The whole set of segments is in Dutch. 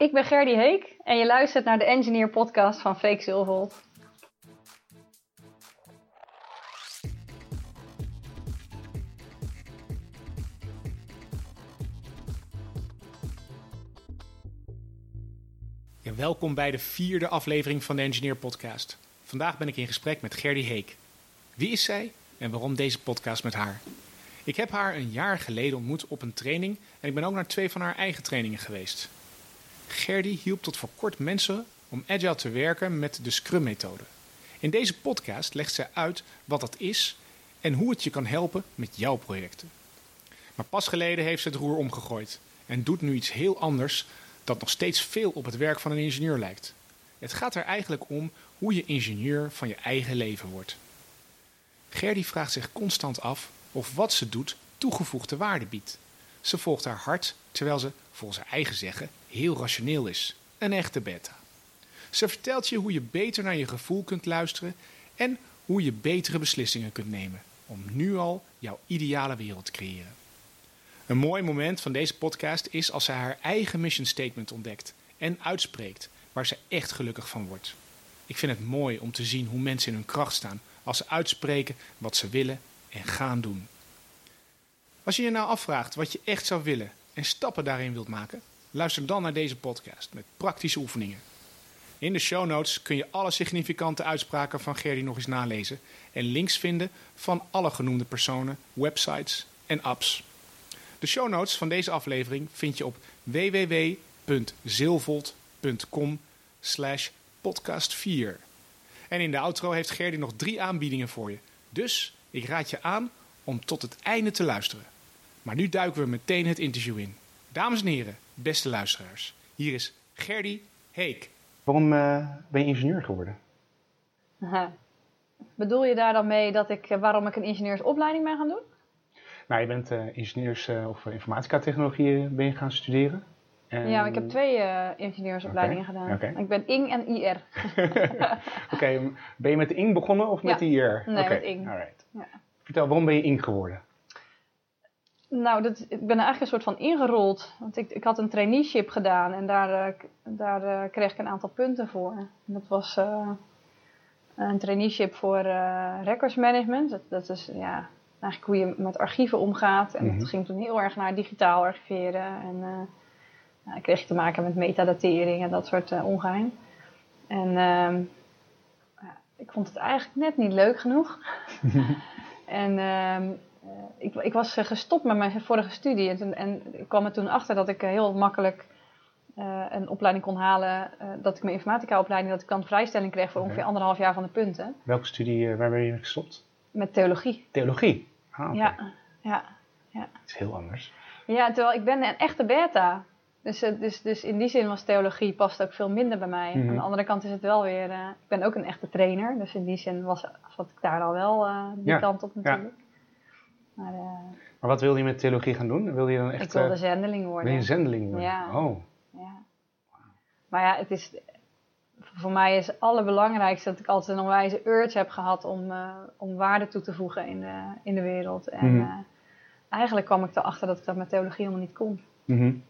Ik ben Gerdy Heek en je luistert naar de Engineer Podcast van Fake Zilvold. Ja, welkom bij de vierde aflevering van de Engineer Podcast. Vandaag ben ik in gesprek met Gerdy Heek. Wie is zij en waarom deze podcast met haar? Ik heb haar een jaar geleden ontmoet op een training en ik ben ook naar twee van haar eigen trainingen geweest. Gerdy hielp tot voor kort mensen om agile te werken met de Scrum-methode. In deze podcast legt zij uit wat dat is en hoe het je kan helpen met jouw projecten. Maar pas geleden heeft ze het roer omgegooid en doet nu iets heel anders dat nog steeds veel op het werk van een ingenieur lijkt. Het gaat er eigenlijk om hoe je ingenieur van je eigen leven wordt. Gerdy vraagt zich constant af of wat ze doet toegevoegde waarde biedt. Ze volgt haar hart, terwijl ze, volgens haar eigen zeggen, heel rationeel is. Een echte beta. Ze vertelt je hoe je beter naar je gevoel kunt luisteren en hoe je betere beslissingen kunt nemen om nu al jouw ideale wereld te creëren. Een mooi moment van deze podcast is als zij haar eigen mission statement ontdekt en uitspreekt waar ze echt gelukkig van wordt. Ik vind het mooi om te zien hoe mensen in hun kracht staan als ze uitspreken wat ze willen en gaan doen. Als je je nou afvraagt wat je echt zou willen en stappen daarin wilt maken, luister dan naar deze podcast met praktische oefeningen. In de show notes kun je alle significante uitspraken van Gerdy nog eens nalezen en links vinden van alle genoemde personen, websites en apps. De show notes van deze aflevering vind je op www.zilvold.com slash podcast 4. En in de outro heeft Gerdy nog drie aanbiedingen voor je. Dus ik raad je aan om tot het einde te luisteren. Maar nu duiken we meteen het interview in. Dames en heren, beste luisteraars, hier is Gerdy Heek. Waarom uh, ben je ingenieur geworden? Aha. Bedoel je daar dan mee dat ik, uh, waarom ik een ingenieursopleiding ben gaan doen? Nou, je bent uh, ingenieurs- of informatica-technologie ben je gaan studeren. En... Ja, ik heb twee ingenieursopleidingen okay. gedaan. Okay. Ik ben ING en IR. Oké, okay, ben je met de ING begonnen of met ja. de IR? Nee, met ING. Ja. Vertel, waarom ben je ING geworden? Nou, dat, ik ben er eigenlijk een soort van ingerold. Want ik, ik had een traineeship gedaan en daar, uh, daar uh, kreeg ik een aantal punten voor. En dat was uh, een traineeship voor records management. Dat, dat, is ja, eigenlijk hoe je met archieven omgaat. En mm -hmm. dat ging toen heel erg naar digitaal archiveren. En nou, kreeg je te maken met metadatering en dat soort ongeheim. En ehm, ik vond het eigenlijk net niet leuk genoeg. en ehm, ik, ik, was gestopt met mijn vorige studie en, toen, en ik kwam er toen achter dat ik heel makkelijk uh, een opleiding kon halen, uh, dat ik mijn informatica-opleiding, dat ik dan vrijstelling kreeg voor ongeveer anderhalf jaar van de punten. Welke studie, waar ben je gestopt? Met theologie. Theologie? Ah, okay. Ja, ja, ja. Dat is heel anders. Ja, terwijl ik ben een echte beta. Dus, dus, dus in die zin was theologie past ook veel minder bij mij. Mm -hmm. Aan de andere kant is het wel weer, ik ben ook een echte trainer, dus in die zin was, zat ik daar al wel die ja. kant op natuurlijk. Ja. Maar, uh, maar, wat wilde je met theologie gaan doen? Wilde je dan echt, ik wilde zendeling worden. Wil je zendeling worden? Ja. Oh. ja. Maar ja, het is, voor mij is het allerbelangrijkste dat ik altijd een onwijze urge heb gehad om, uh, om waarde toe te voegen in de, in de wereld. En mm -hmm. eigenlijk kwam ik erachter dat ik dat met theologie helemaal niet kon. Mm -hmm.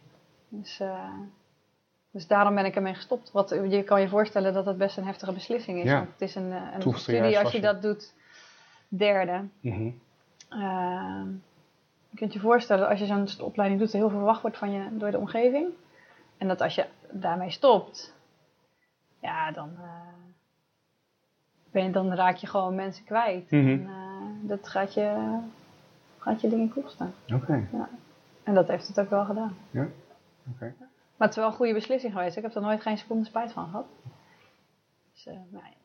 Dus, dus daarom ben ik ermee gestopt. Wat, je kan je voorstellen dat dat best een heftige beslissing is. Ja. Want het is een, een studie als je dat doet, derde. Mm -hmm. Uh, je kunt je voorstellen dat als je zo'n opleiding doet, er heel veel verwacht wordt van je door de omgeving. En dat als je daarmee stopt, ja, dan, uh, ben je, dan raak je gewoon mensen kwijt. Mm -hmm. en, uh, dat gaat je, gaat je dingen kosten. Oké. Okay. Ja. En dat heeft het ook wel gedaan. Ja, oké. Okay. Maar het is wel een goede beslissing geweest. Ik heb er nooit geen seconde spijt van gehad. Dus, nou ja.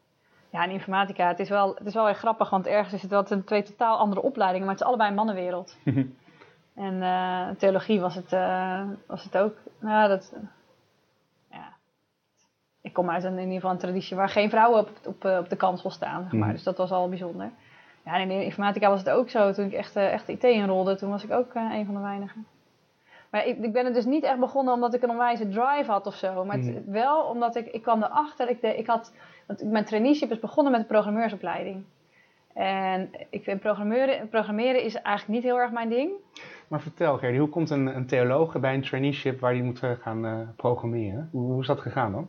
Ja, en informatica, het is, wel, het is wel weer grappig, want ergens is het wel een twee totaal andere opleidingen, maar het is allebei een mannenwereld. en uh, theologie was het, uh, was het ook. Nou, dat, uh, ja. Ik kom uit een, in ieder geval een traditie waar geen vrouwen op, op, op de kansel staan, zeg maar. Mm. dus dat was al bijzonder. Ja, en in informatica was het ook zo. Toen ik echt, echt IT inrolde, toen was ik ook een van de weinigen. Maar ik, ik, ben er dus niet echt begonnen omdat ik een onwijze drive had of zo. Maar het, Mm. wel omdat ik, ik kwam erachter, ik, de, ik had, want mijn traineeship is begonnen met een programmeursopleiding. En ik vind programmeren, programmeren is eigenlijk niet heel erg mijn ding. Maar vertel Gerdy, hoe komt een, een theoloog bij een traineeship waar die moet eh, gaan eh, programmeren? Hoe, hoe is dat gegaan dan?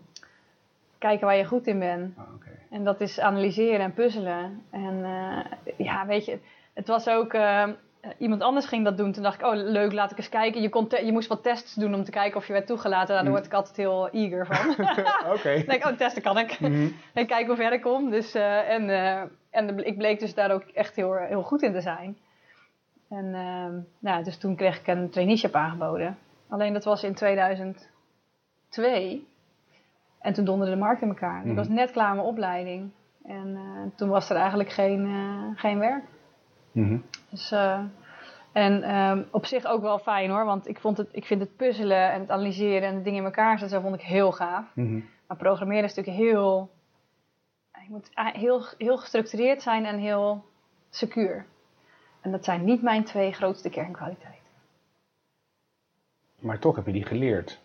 Kijken waar je goed in bent. Oh. En dat is analyseren en puzzelen. En eh, ja, weet je, het was ook. Iemand anders ging dat doen. Toen dacht ik, oh leuk, laat ik eens kijken. Je, kon je moest wat tests doen om te kijken of je werd toegelaten. Nou, Daar Mm. word ik altijd heel eager van. Oké. ik denk, oh, testen kan ik. Mhm. en kijken hoe ver ik kom. Dus, eh, en eh, en ik bleek dus daar ook echt heel, heel goed in te zijn. En ehm, nou, dus toen kreeg ik een traineeship aangeboden. Alleen dat was in 2002. En toen donderde de markt in elkaar. Mhm. Ik was net klaar met mijn opleiding. En eh, toen was er eigenlijk geen, eh, geen werk. Mhm. Dus, eh, en ehm, op zich ook wel fijn hoor. Want ik, vond het, ik vind het puzzelen en het analyseren en de dingen in elkaar zetten, zo vond ik heel gaaf. Mhm. Maar programmeren is natuurlijk heel. Je moet a- heel, heel gestructureerd zijn en heel secuur. En dat zijn niet mijn twee grootste kernkwaliteiten. Maar toch heb je die geleerd.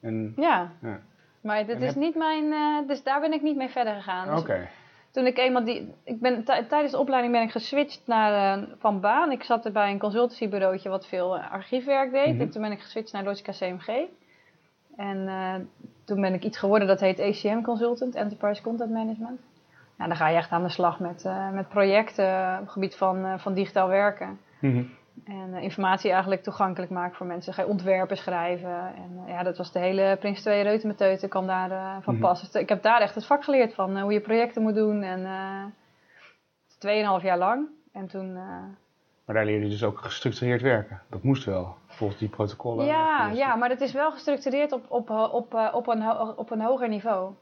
En, Ja, ja. maar dit En is niet mijn. eh, dus daar ben ik niet mee verder gegaan. Dus Oké. Toen ik eenmaal die. Ik ben, tij- tijdens de opleiding ben ik geswitcht naar, eh, van baan. Ik zat er bij een consultancybureautje wat veel eh, archiefwerk deed. Mhm. En toen ben ik geswitcht naar Logica CMG. En eh, toen ben ik iets geworden dat heet ACM Consultant, Enterprise Content Management. Nou, dan ga je echt aan de slag met, met projecten op het gebied van, van digitaal werken. Mhm. En eh, informatie eigenlijk toegankelijk maken voor mensen. Ga je ontwerpen schrijven. En eh, ja, dat was de hele Prins 2 Reutemeteuten kwam daar eh, van Mhm. pas. Dus ik heb daar echt het vak geleerd van hoe je projecten moet doen. En tweeënhalf jaar lang. En toen... Maar daar leerde je dus ook gestructureerd werken. Dat moest wel, volgens die protocollen. ja, ja, maar het is wel gestructureerd op, op, op, op, een, op een hoger niveau.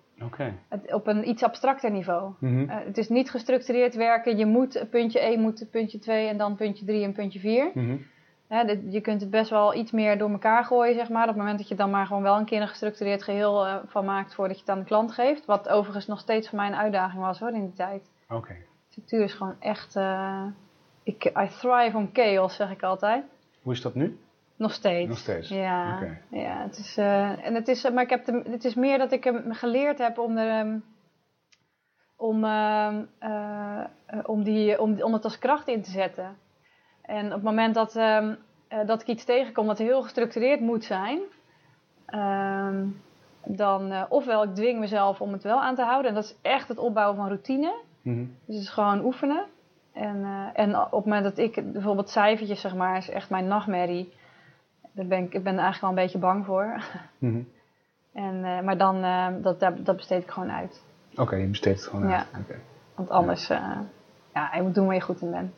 Het, op een iets abstracter niveau. Mhm. Eh, het is niet gestructureerd werken. Je moet puntje 1, moet puntje 2 en dan puntje 3 en puntje 4. Mhm. Dit- je kunt het best wel iets meer door elkaar gooien, zeg maar. Op het moment dat je dan maar gewoon wel een keer een gestructureerd geheel eh, van maakt voordat je het aan de klant geeft. Wat overigens nog steeds voor mij een uitdaging was hoor, in die tijd. Oké. Structuur is gewoon echt... eh, ik, I thrive on chaos, zeg ik altijd. Hoe is dat nu? Nog steeds. Nog steeds? Ja, ja het is, eh, en het is, maar ik heb de, het is meer dat ik hem geleerd heb om er, ehm, om, eh, eh, om, die, om, om het als kracht in te zetten. En op het moment dat, ehm, eh, dat ik iets tegenkom dat heel gestructureerd moet zijn, dan eh, ofwel ik dwing mezelf om het wel aan te houden. En dat is echt het opbouwen van routine. Mhm. Dus het is gewoon oefenen. En, eh, en op het moment dat ik bijvoorbeeld cijfertjes, zeg maar, is echt mijn nachtmerrie. Daar ben ik, ik ben er eigenlijk wel een beetje bang voor. Mhm. En, eh, maar dan, eh, dat, dat, besteed ik gewoon uit. Oké, je besteedt het gewoon Ja. uit. Oké. Want anders, eh, ja, je moet doen waar je goed in bent.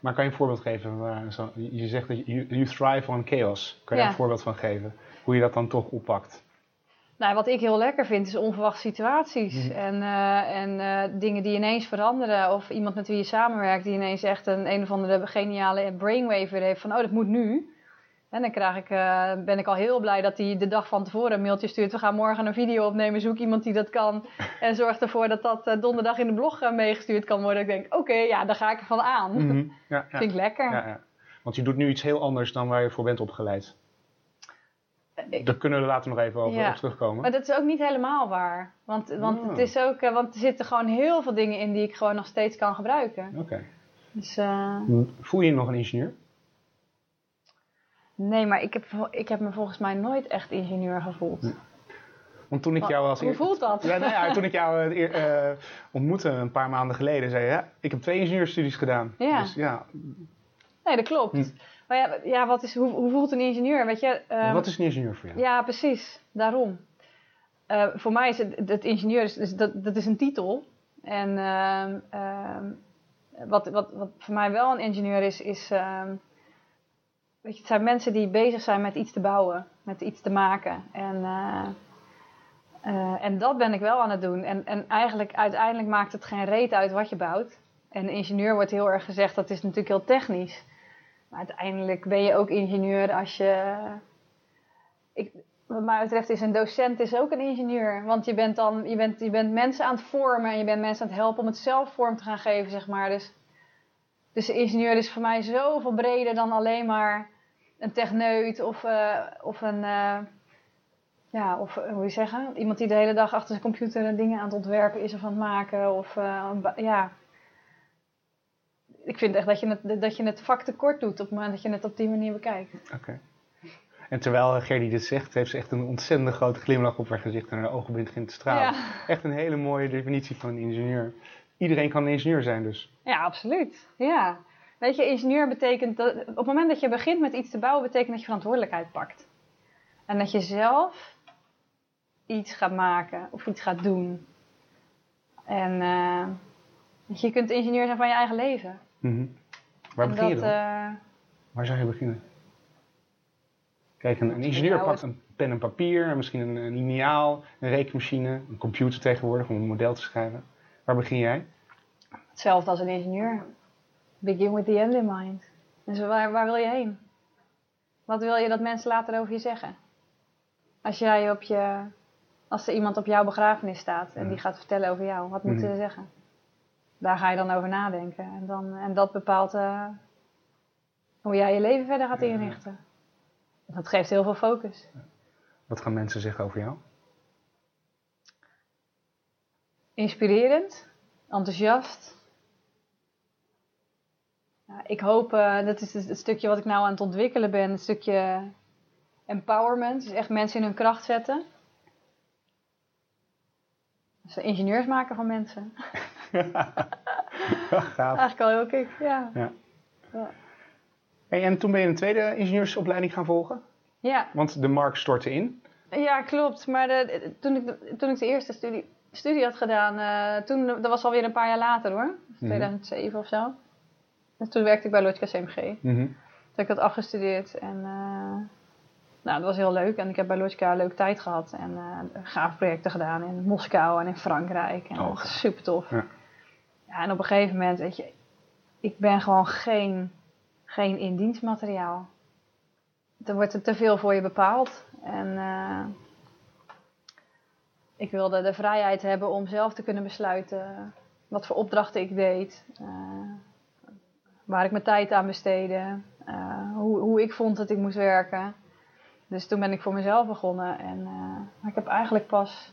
Maar kan je een voorbeeld geven? Waar, zo, je zegt dat je you thrive on chaos. Kan je Ja. daar een voorbeeld van geven? Hoe je dat dan toch oppakt? Nou, wat ik heel lekker vind, is onverwachte situaties. Mhm. En, en dingen die ineens veranderen. Of iemand met wie je samenwerkt, die ineens echt een, een of andere geniale brainwave heeft van, oh, dat moet nu. En dan krijg ik, eh, ben ik al heel blij dat hij de dag van tevoren een mailtje stuurt. We gaan morgen een video opnemen, zoek iemand die dat kan. En zorg ervoor dat dat eh, donderdag in de blog eh, meegestuurd kan worden. Ik denk, oké, ja, daar ga ik ervan aan. Mhm. Ja, ja. Vind ik lekker. Ja, ja. Want je doet nu iets heel anders dan waar je voor bent opgeleid. Ik- Daar kunnen we later nog even over op terugkomen. Maar dat is ook niet helemaal waar. Want, want, Ah. het is ook, want er zitten gewoon heel veel dingen in die ik gewoon nog steeds kan gebruiken. Oké. Dus, Voel je je nog een ingenieur? Nee, maar ik heb, ik heb me volgens mij nooit echt ingenieur gevoeld. Want toen ik jou als Hoe voelt dat? Ja, nou ja, toen ik jou eh, ontmoette een paar maanden geleden, zei je, ja, ik heb twee ingenieurstudies gedaan. Ja. Dus ja, Nee, dat klopt. Hm. Maar ja, ja wat is, hoe, hoe voelt een ingenieur? Weet je, ehm, wat is een ingenieur voor jou? Ja, precies. Daarom. Eh, voor mij is het, het ingenieur, is, is dat, dat is een titel. En ehm, ehm, wat, wat, wat voor mij wel een ingenieur is, is... weet je, het zijn mensen die bezig zijn met iets te bouwen. Met iets te maken. En, eh, eh, en dat ben ik wel aan het doen. En, en eigenlijk, uiteindelijk maakt het geen reet uit wat je bouwt. En ingenieur wordt heel erg gezegd, dat is natuurlijk heel technisch. Maar uiteindelijk ben je ook ingenieur als je... Ik, wat mij betreft is een docent is ook een ingenieur. Want je bent dan je bent, je bent mensen aan het vormen en je bent mensen aan het helpen om het zelf vorm te gaan geven, zeg maar. Dus, dus de ingenieur is voor mij zoveel breder dan alleen maar een techneut of, eh, of een. eh, ja, of eh, hoe moet je zeggen? Iemand die de hele dag achter zijn computer dingen aan het ontwerpen is of aan het maken. Of een ja. ik vind echt dat je, het, dat je het vak tekort doet op het moment dat je het op die manier bekijkt. Oké. En terwijl Gerdy dit zegt, heeft ze echt een ontzettend grote glimlach op haar gezicht en haar ogen begint te stralen. Ja. Echt een hele mooie definitie van een ingenieur. Iedereen kan een ingenieur zijn dus. Ja, absoluut. Ja. Weet je, ingenieur betekent dat op het moment dat je begint met iets te bouwen, betekent dat je verantwoordelijkheid pakt. En dat je zelf iets gaat maken of iets gaat doen. En eh, je, kunt ingenieur zijn van je eigen leven. Mhm. Waar En begin je dan? eh, Waar zou je beginnen? Kijk, een, een ingenieur pakt een pen en papier, en misschien een, een lineaal, een rekenmachine, een computer tegenwoordig om een model te schrijven. Waar begin jij? hetzelfde als een ingenieur. Begin with the end in mind. Dus waar, waar wil je heen? Wat wil je dat mensen later over je zeggen? Als jij op je, als er iemand op jouw begrafenis staat en die gaat vertellen over jou, wat moeten Mhm. ze zeggen? Daar ga je dan over nadenken. En, dan, en dat bepaalt eh, hoe jij je leven verder gaat inrichten. Dat geeft heel veel focus. Wat gaan mensen zeggen over jou? Inspirerend, enthousiast. Ja, ik hoop, eh, dat is het, stukje wat ik nou aan het ontwikkelen ben, het stukje empowerment. Dus echt mensen in hun kracht zetten. Dus ingenieurs maken van mensen. Gaaf. Eigenlijk al heel kick, ja. Hey, en toen ben je een tweede ingenieursopleiding gaan volgen? Ja, Want de markt stortte in. ja klopt. Maar de, toen, ik, toen ik de eerste studie, studie had gedaan, eh, toen, dat was alweer een paar jaar later hoor. Mhm. 2007 of zo. En toen werkte ik bij Logica CMG. Mhm. Toen heb ik dat afgestudeerd en eh, nou, dat was heel leuk. En ik heb bij Logica een leuke tijd gehad en eh gaaf projecten gedaan in Moskou en in Frankrijk. En Oh, super tof. Ja. Ja. en op een gegeven moment, weet je, ik ben gewoon geen, geen indienstmateriaal. Er wordt er te veel voor je bepaald. En ik wilde de vrijheid hebben om zelf te kunnen besluiten wat voor opdrachten ik deed. eh, waar ik mijn tijd aan besteedde. eh, hoe, hoe ik vond dat ik moest werken. Dus toen ben ik voor mezelf begonnen. En eh, maar ik heb eigenlijk pas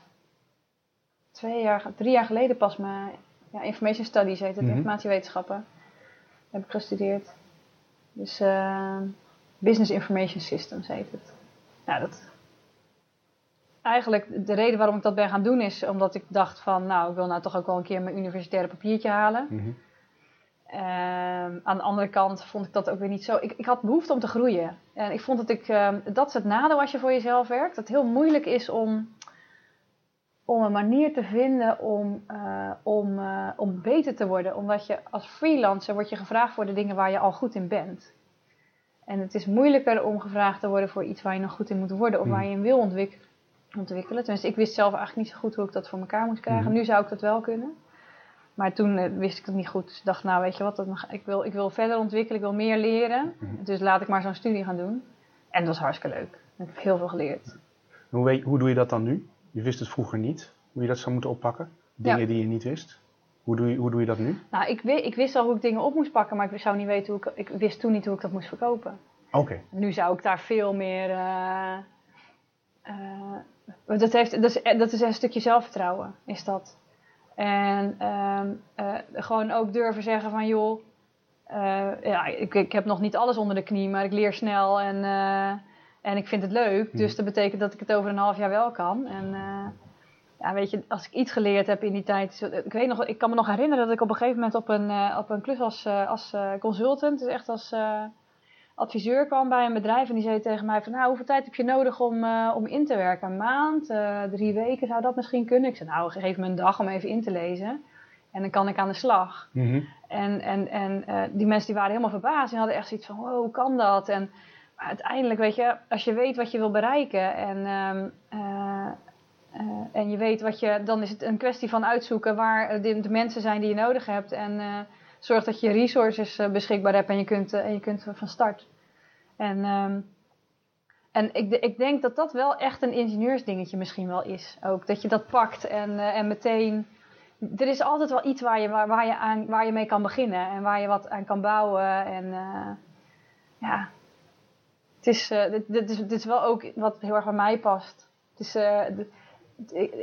twee jaar, drie jaar geleden pas mijn ja, information studies heet het, Mhm. informatiewetenschappen, heb ik gestudeerd. Dus business information systems heet het. Ja, dat. Eigenlijk de reden waarom ik dat ben gaan doen is omdat ik dacht van, nou, ik wil nou toch ook wel een keer mijn universitaire papiertje halen. Mhm. Ehm, aan de andere kant vond ik dat ook weer niet zo. Ik, ik had behoefte om te groeien. En ik vond dat ik. ehm, dat is het nadeel als je voor jezelf werkt. Dat het heel moeilijk is om. om een manier te vinden om, eh, om, eh, om beter te worden. Omdat je als freelancer wordt je gevraagd voor de dingen waar je al goed in bent. En het is moeilijker om gevraagd te worden voor iets waar je nog goed in moet worden. Of Hmm. waar je in wil ontwik- ontwikkelen. Tenminste, ik wist zelf eigenlijk niet zo goed hoe ik dat voor elkaar moest krijgen. Mhm. Nu zou ik dat wel kunnen. Maar toen eh, wist ik het niet goed. Dus ik dacht, nou weet je wat, ga- ik, wil, ik wil verder ontwikkelen, ik wil meer leren. Mhm. Dus laat ik maar zo'n studie gaan doen. En dat was hartstikke leuk. Ik heb heel veel geleerd. Hoe, weet, hoe doe je dat dan nu? Je wist het vroeger niet, hoe je dat zou moeten oppakken. Dingen Ja. die je niet wist. Hoe doe je, hoe doe je dat nu? Nou, ik, ik wist al hoe ik dingen op moest pakken, maar ik zou niet weten hoe ik... Ik wist toen niet hoe ik dat moest verkopen. Oké. Nu zou ik daar veel meer... eh, eh, dat, heeft, dat, is, dat is een stukje zelfvertrouwen, is dat. En ehm, eh, gewoon ook durven zeggen van joh, eh, ja, ik, ik heb nog niet alles onder de knie, maar ik leer snel en, eh, en ik vind het leuk. Mhm. Dus dat betekent dat ik het over een half jaar wel kan. En eh, ja, weet je, als ik iets geleerd heb in die tijd. Ik, weet nog, ik kan me nog herinneren dat ik op een gegeven moment op een, eh, op een klus als, eh, als eh, consultant, dus echt als eh, adviseur kwam bij een bedrijf. En die zei tegen mij van, nou, hoeveel tijd heb je nodig om, eh, om in te werken? Een maand, eh, drie weken, zou dat misschien kunnen? Ik zei, nou, geef me een dag om even in te lezen. En dan kan ik aan de slag. Mhm. En, en, en eh, die mensen die waren helemaal verbaasd. Die hadden echt zoiets van, wow, hoe kan dat? En maar uiteindelijk, weet je, als je weet wat je wil bereiken en, ehm, eh, eh, en je weet wat je, dan is het een kwestie van uitzoeken waar de, de mensen zijn die je nodig hebt. En zorg dat je resources eh, beschikbaar hebt en je kunt, eh, en je kunt van start. En, ehm, en ik, ik denk dat dat wel echt een ingenieursdingetje misschien wel is. Ook dat je dat pakt en, eh, en meteen er is altijd wel iets waar je, waar, waar, je aan, waar je mee kan beginnen en waar je wat aan kan bouwen. En eh, ja, het is, eh, dit, dit is, dit is wel ook wat heel erg bij mij past. Het is, eh,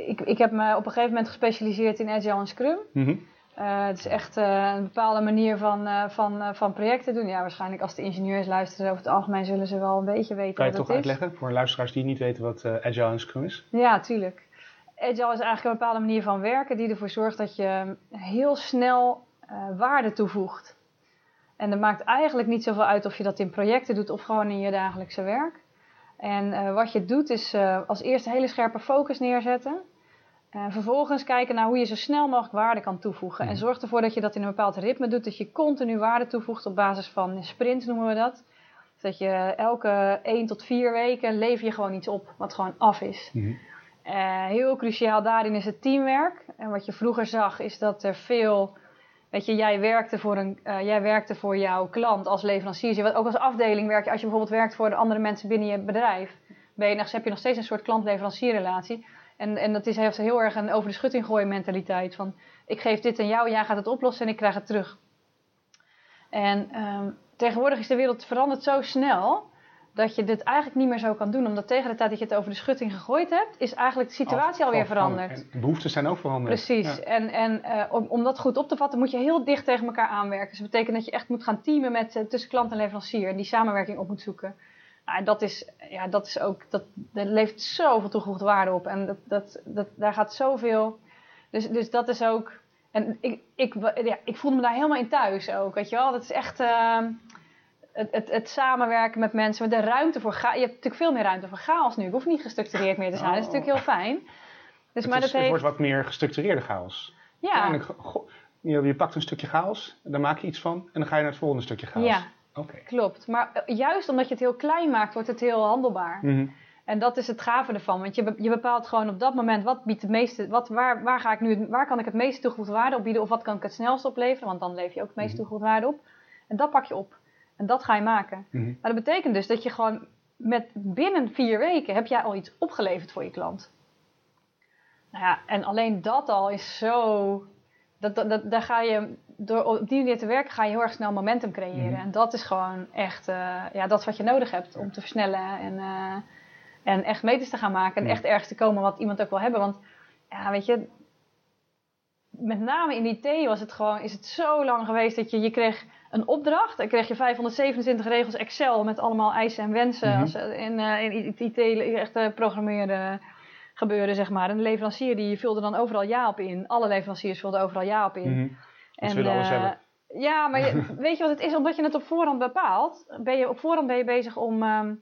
ik, ik heb me op een gegeven moment gespecialiseerd in Agile en Scrum. Mhm. Eh, het is echt eh, een bepaalde manier van, eh, van, van projecten doen. Ja, waarschijnlijk als de ingenieurs luisteren over het algemeen zullen ze wel een beetje weten Kan je wat het het toch is. uitleggen voor luisteraars die niet weten wat Agile en Scrum is? Ja, tuurlijk. Agile is eigenlijk een bepaalde manier van werken die ervoor zorgt dat je heel snel waarde toevoegt. En het maakt eigenlijk niet zoveel uit of je dat in projecten doet of gewoon in je dagelijkse werk. En wat je doet is als eerste hele scherpe focus neerzetten. Eh, vervolgens kijken naar hoe je zo snel mogelijk waarde kan toevoegen. En Mhm. zorg ervoor dat je dat in een bepaald ritme doet. Dat je continu waarde toevoegt op basis van sprints noemen we dat. Dus dat je elke 1 tot 4 weken lever je gewoon iets op wat gewoon af is. Mhm. Eh, heel cruciaal daarin is het teamwerk. En wat je vroeger zag is dat er veel... Weet je, jij werkte voor, een, eh, jij werkte voor jouw klant als leverancier. Je- Ook als afdeling werk je, als je bijvoorbeeld werkt voor de andere mensen binnen je bedrijf. Ben je, heb je nog steeds een soort klant-leverancierrelatie. En, en dat is, heeft heel erg een over de schutting gooien mentaliteit. Van, ik geef dit aan jou, jij gaat het oplossen en ik krijg het terug. En ehm, tegenwoordig is de wereld veranderd zo snel dat je dit eigenlijk niet meer zo kan doen. Omdat tegen de tijd dat je het over de schutting gegooid hebt, is eigenlijk de situatie Al- alweer al veranderd. En de behoeften zijn ook veranderd. Precies. Ja. En, en eh, om, om dat goed op te vatten, moet je heel dicht tegen elkaar aanwerken. Dus dat betekent dat je echt moet gaan teamen met, eh, tussen klant en leverancier. En die samenwerking op moet zoeken. Nou, dat is, ja, dat is ook, dat, dat levert zoveel toegevoegde waarde op. En dat, dat, dat, daar gaat zoveel. Dus, dus dat is ook. En ik, ik, ja, ik voelde me daar helemaal in thuis ook. Weet je wel? Dat is echt. ehm, het, het, het samenwerken met mensen, met de ruimte voor chaos. Je hebt natuurlijk veel meer ruimte voor chaos nu. Ik hoef niet gestructureerd meer te zijn. Dat is natuurlijk heel fijn. Dus, het, maar is- dat het heeft, wordt wat meer gestructureerde chaos. ja, je, je pakt een stukje chaos, daar maak je iets van en dan ga je naar het volgende stukje chaos. Ja. Klopt, maar eh, juist omdat je het heel klein maakt, wordt het heel handelbaar. Mhm. En dat is het gave ervan, want je, be- je bepaalt gewoon op dat moment wat biedt het meeste, wat, waar, waar, ga ik nu, waar kan ik het meeste toegevoegde waarde op bieden of wat kan ik het snelst opleveren, want dan lever je ook het meeste Mhm. toegevoegde waarde op. En dat pak je op en dat ga je maken. Mhm. Maar dat betekent dus dat je gewoon met binnen vier weken heb jij al iets opgeleverd voor je klant. Nou ja, en alleen dat al is zo. Dat, dat, dat, daar ga je, door op die manier te werken, ga je heel erg snel momentum creëren. Mhm. En dat is gewoon echt, eh, ja, dat is wat je nodig hebt om te versnellen en, eh, en echt meters te gaan maken. En Mhm. echt ergens te komen wat iemand ook wil hebben. Want ja, weet je, met name in IT was het gewoon, is het zo lang geweest dat je, je kreeg een opdracht. Dan kreeg je 527 regels Excel met allemaal eisen en wensen. Mhm. als, eh, in, in IT echt programmeren gebeuren, zeg maar. En de leverancier die vulde dan overal ja op in. Alle leveranciers vulden overal ja op in. Mhm. Want ze willen alles eh, hebben. Ja, maar je- weet je wat het is? Omdat je het op voorhand bepaalt, ben je op voorhand ben je bezig om, ehm,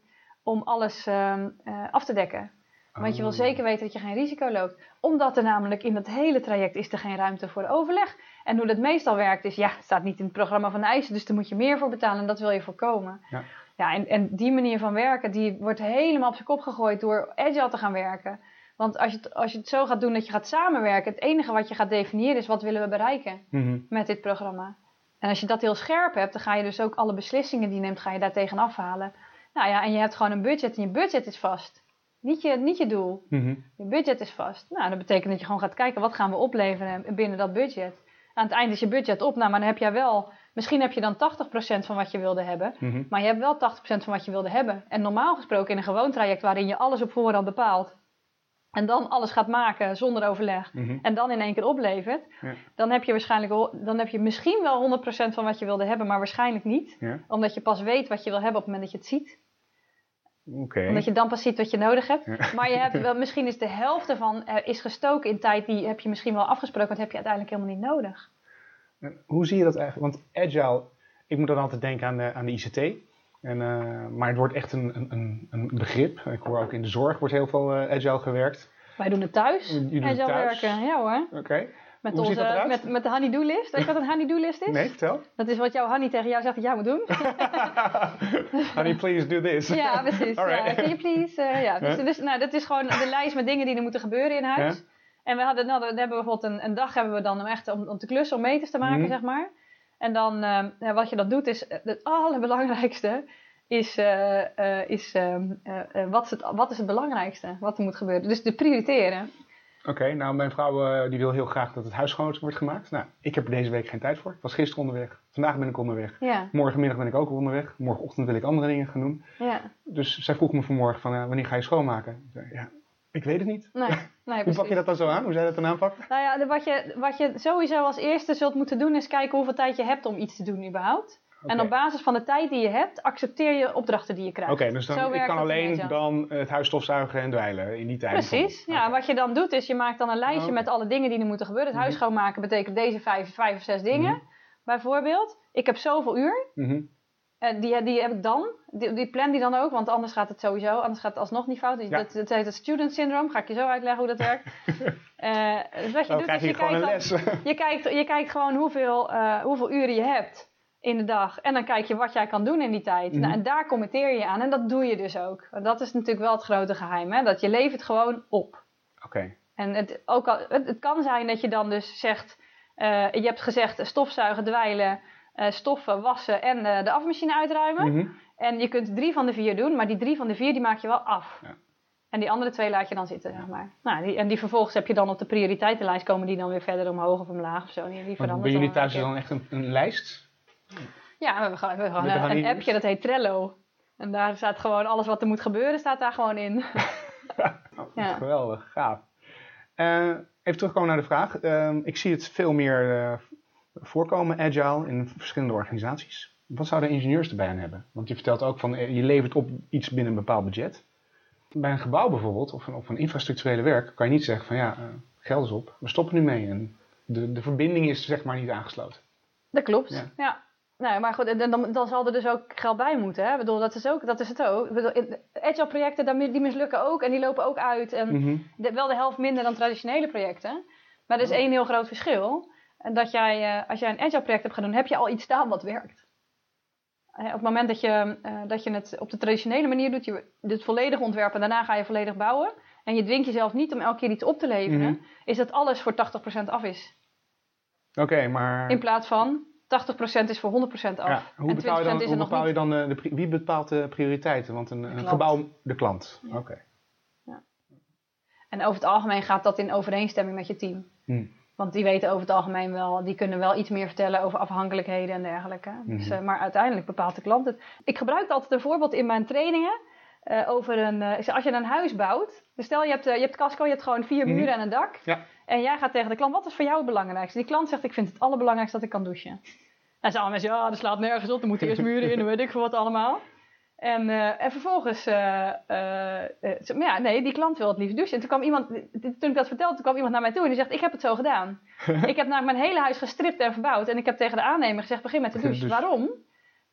om alles ehm, eh, af te dekken. Want je wil Oh. zeker weten dat je geen risico loopt. Omdat er namelijk in dat hele traject is er geen ruimte voor overleg. En hoe dat meestal werkt is, ja, het staat niet in het programma van de eisen, dus daar moet je meer voor betalen en dat wil je voorkomen. Ja. Ja, en, en die manier van werken, die wordt helemaal op zijn kop gegooid door agile te gaan werken. Want als je, het, als je het zo gaat doen dat je gaat samenwerken, het enige wat je gaat definiëren is wat willen we bereiken Mhm. met dit programma. En als je dat heel scherp hebt, dan ga je dus ook alle beslissingen die je neemt, ga je daar tegen afhalen. Nou ja, en je hebt gewoon een budget en je budget is vast. Niet je, niet je doel. Mhm. Je budget is vast. Nou, dat betekent dat je gewoon gaat kijken wat gaan we opleveren binnen dat budget. Aan het eind is je budget op. Nou, maar dan heb jij wel, misschien heb je dan 80% van wat je wilde hebben. Mhm. Maar je hebt wel 80% van wat je wilde hebben. En normaal gesproken in een gewoon traject waarin je alles op voorhand bepaalt. En dan alles gaat maken zonder overleg. Mhm. En dan in één keer oplevert. Ja. Dan heb je waarschijnlijk dan heb je misschien wel 100% van wat je wilde hebben, maar waarschijnlijk niet. Ja. Omdat je pas weet wat je wil hebben op het moment dat je het ziet. Oké. Omdat je dan pas ziet wat je nodig hebt. Ja. Maar je hebt wel, misschien is de helft ervan eh, is gestoken in tijd die heb je misschien wel afgesproken, want heb je uiteindelijk helemaal niet nodig. En Hoe zie je dat eigenlijk? Want agile, ik moet dan altijd denken aan de, aan de ICT. En, eh, maar het wordt echt een, een, een begrip. Ik hoor ook in de zorg wordt heel veel eh, agile gewerkt. Wij doen het thuis. Jullie thuis? werken. Ja hoor. Oké. Met, Hoe ziet dat onze, eruit? met, met de honey-do list. Weet je wat een honey-do list is? Nee, vertel. Dat is wat jouw honey tegen jou zegt dat jij moet doen. Honey, please do this. Ja, precies. Alright. Ja, can you please? eh, ja. Dus, dus, nou, dat is gewoon de lijst met dingen die er moeten gebeuren in huis. Ja. En we hadden, nou, dan hebben we bijvoorbeeld een, een dag hebben we dan om echt om, om te klussen, om meters te maken, Mhm. zeg maar. En dan, ehm, wat je dan doet, is eh, het allerbelangrijkste is, eh, eh, is ehm, eh, eh, wat, is het, wat is het belangrijkste wat er moet gebeuren. Dus de prioriteren. Oké, nou mijn vrouw die wil heel graag dat het huis schoon wordt gemaakt. Nou, ik heb er deze week geen tijd voor. Ik was gisteren onderweg. Vandaag ben ik onderweg. Ja, Morgenmiddag ben ik ook onderweg. Morgenochtend wil ik andere dingen gaan doen. ja. Dus zij vroeg me vanmorgen van, wanneer ga je schoonmaken? Ik zei, ja, Ik weet het niet. Nee, nee Hoe pak je dat dan zo aan? Hoe zij dat dan aanpakken? Nou ja, wat je, wat je sowieso als eerste zult moeten doen is kijken hoeveel tijd je hebt om iets te doen überhaupt. En op basis van de tijd die je hebt, accepteer je opdrachten die je krijgt. Oké, dus Zo dan, ik werkt kan alleen dan het huis stofzuigen en dweilen in die tijd. Precies. Ja, wat je dan doet is je maakt dan een lijstje Oh, met alle dingen die er moeten gebeuren. Het huis Mhm. schoonmaken betekent deze vijf, vijf of zes dingen. Mhm. Bijvoorbeeld, ik heb zoveel uur. Mhm. En die, die heb ik dan. Die, die plan die dan ook, want anders gaat het sowieso, anders gaat het alsnog niet fout. Dus Ja. dat, dat heet het student syndrome. Ga ik je zo uitleggen hoe dat werkt. Eh, dus wat je Dan doet krijg is je je gewoon een kijkt, dan, je, kijkt, je kijkt gewoon hoeveel, eh, hoeveel uren je hebt in de dag. En dan kijk je wat jij kan doen in die tijd. Mhm. nou, en daar committeer je aan. En dat doe je dus ook. Want Dat is natuurlijk wel het grote geheim. Hè? Dat je levert gewoon op. Oké. En het, ook al, het, het kan zijn dat je dan dus zegt... eh, je hebt gezegd eh, stofzuigen, dweilen, eh, stoffen, wassen en eh, de afwasmachine uitruimen. Mhm. En je kunt drie van de vier doen, maar die drie van de vier die maak je wel af. Ja. En die andere twee laat je dan zitten, zeg maar. Nou, die, en die vervolgens heb je dan op de prioriteitenlijst komen die dan weer verder omhoog of omlaag of zo. Die, die Bij jullie thuis is dan echt een, een lijst? Ja, we hebben gewoon, we hebben gewoon Met de een, appje, dat heet Trello. En daar staat gewoon alles wat er moet gebeuren, staat daar gewoon in. Ja. Geweldig, gaaf. Eh, even terugkomen naar de vraag. Ehm, ik zie het veel meer voorkomen, agile, in verschillende organisaties. Wat zouden ingenieurs erbij aan hebben? Want je vertelt ook van, eh, je levert op iets binnen een bepaald budget. Bij een gebouw bijvoorbeeld, of een, of een infrastructurele werk, kan je niet zeggen van ja, eh, geld is op, we stoppen nu mee. En de, de verbinding is zeg maar niet aangesloten. Dat klopt, Ja. ja. Nou, maar goed, dan, dan zal er dus ook geld bij moeten. Hè? Ik bedoel, dat is, ook, dat is het ook. Ik bedoel, agile projecten die mislukken ook en die lopen ook uit. En Mhm. de- wel de helft minder dan traditionele projecten. Maar er is één heel groot verschil. En dat jij, eh, als jij een agile project hebt gedaan, heb je al iets staan wat werkt. Eh, op het moment dat je, eh, dat je het op de traditionele manier doet, je doet het volledig ontwerpen en daarna ga je volledig bouwen. En je dwingt jezelf niet om elke keer iets op te leveren, Mhm. is dat alles voor 80% af is. Oké, maar In plaats van 80% is voor 100% af. ja, hoe en 20% bepaal je dan, is hoe nog bepaal je niet. dan de, wie bepaalt de prioriteiten? Want een, gebouw, de klant. Ja. Oké. En over het algemeen gaat dat in overeenstemming met je team. Hm. Want die weten over het algemeen wel, die kunnen wel iets meer vertellen over afhankelijkheden en dergelijke. Dus, Mhm. eh, maar uiteindelijk bepaalt de klant het. Ik gebruik altijd een voorbeeld in mijn trainingen. eh, over een, eh, als je een huis bouwt, dus stel je hebt, je hebt casco, je hebt gewoon vier Mhm. muren en een dak. Ja. En jij gaat tegen de klant, wat is voor jou het belangrijkste? Die klant zegt, ik vind het allerbelangrijkste dat ik kan douchen. En ze allemaal mensen, ja, dat slaat nergens op, er moeten eerst muren in, weet ik veel wat allemaal. En, eh, en vervolgens, ze- maar ja, nee, die klant wil het liefst douchen. En toen kwam iemand, toen ik dat vertelde, toen kwam iemand naar mij toe en die zegt, ik heb het zo gedaan. ik heb namelijk mijn hele huis gestript en verbouwd. En ik heb tegen de aannemer gezegd, begin met de douche. Dus- Waarom?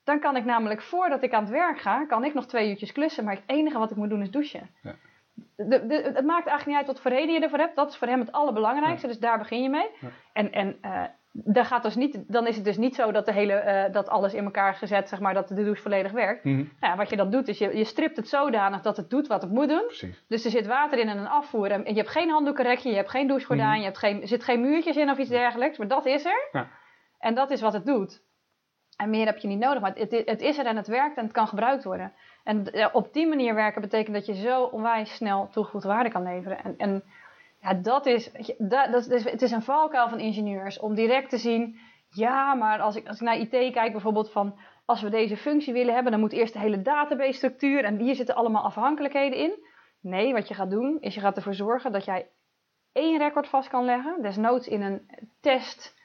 Dan kan ik namelijk, voordat ik aan het werk ga, kan ik nog twee uurtjes klussen. Maar het enige wat ik moet doen is douchen. Ja. De, de, het maakt eigenlijk niet uit wat voor reden je ervoor hebt. Dat is voor hem het allerbelangrijkste. Dus daar begin je mee. Ja. En, en daar gaat dus niet, dan is het dus niet zo dat, de hele, eh, dat alles in elkaar gezet, zeg maar, dat de douche volledig werkt. Nou ja, wat je dan doet, is je, je stript het zodanig dat het doet wat het moet doen. Precies. Dus er zit water in en een afvoer. En je hebt geen handdoekenrekje, je hebt geen douchegordijn, Mhm. je hebt geen, er zit geen muurtjes in of iets dergelijks. Maar dat is er. Ja. En dat is wat het doet. En meer heb je niet nodig. Maar het, het is er en het werkt en het kan gebruikt worden. En eh, op die manier werken betekent dat je zo onwijs snel toegevoegde waarde kan leveren. En, en ja, dat is, dat, dat is, het is een valkuil van ingenieurs om direct te zien. Ja, maar als ik, als ik naar IT kijk bijvoorbeeld van als we deze functie willen hebben, dan moet eerst de hele database structuur en hier zitten allemaal afhankelijkheden in. Nee, wat je gaat doen is je gaat ervoor zorgen dat jij één record vast kan leggen, desnoods in een test.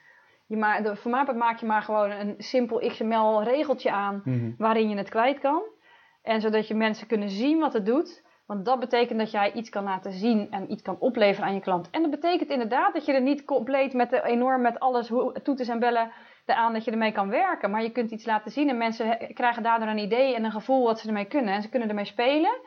Je maar, de, voor mij maak je maar gewoon een simpel XML regeltje aan Mhm. waarin je het kwijt kan. En zodat je mensen kunnen zien wat het doet. Want dat betekent dat jij iets kan laten zien en iets kan opleveren aan je klant. En dat betekent inderdaad dat je er niet compleet met de, enorm met alles, hoe- toeters en bellen aan dat je ermee kan werken. Maar je kunt iets laten zien en mensen krijgen daardoor een idee en een gevoel wat ze ermee kunnen. En ze kunnen ermee spelen.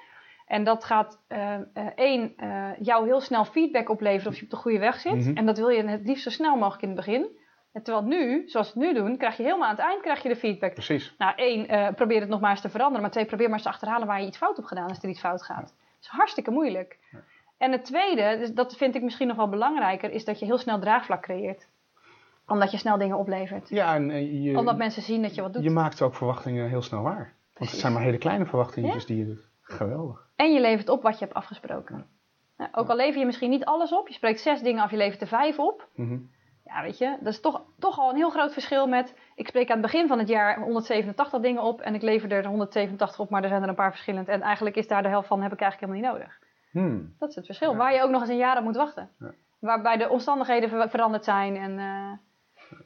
En dat gaat eh, eh, één, eh, jou heel snel feedback opleveren of je op de goede weg zit. Mhm. En dat wil je het liefst zo snel mogelijk in het begin. En terwijl nu, zoals we het nu doen, krijg je helemaal aan het eind krijg je de feedback. Precies. Nou, één, eh, probeer het nog maar eens te veranderen. Maar twee, probeer maar eens te achterhalen waar je iets fout hebt gedaan als er iets fout gaat. Dat is hartstikke moeilijk. En het tweede, dus dat vind ik misschien nog wel belangrijker, is dat je heel snel draagvlak creëert. Omdat je snel dingen oplevert. Ja, en eh, je, Omdat mensen zien dat je wat doet. je maakt ook verwachtingen heel snel waar. Want het zijn maar hele kleine verwachtingetjes die je doet. Geweldig. En je levert op wat je hebt afgesproken. Nou, ook al lever je misschien niet alles op, je spreekt zes dingen af, je levert er vijf op. Mhm. Ja, weet je, dat is toch, toch al een heel groot verschil met... Ik spreek aan het begin van het jaar 187 dingen op en ik lever er 187 op, maar er zijn er een paar verschillend. En eigenlijk is daar de helft van, heb ik eigenlijk helemaal niet nodig. Hmm. Dat is het verschil. Ja. Waar je ook nog eens een jaar op moet wachten. Ja. Waarbij de omstandigheden ver- veranderd zijn. En, eh,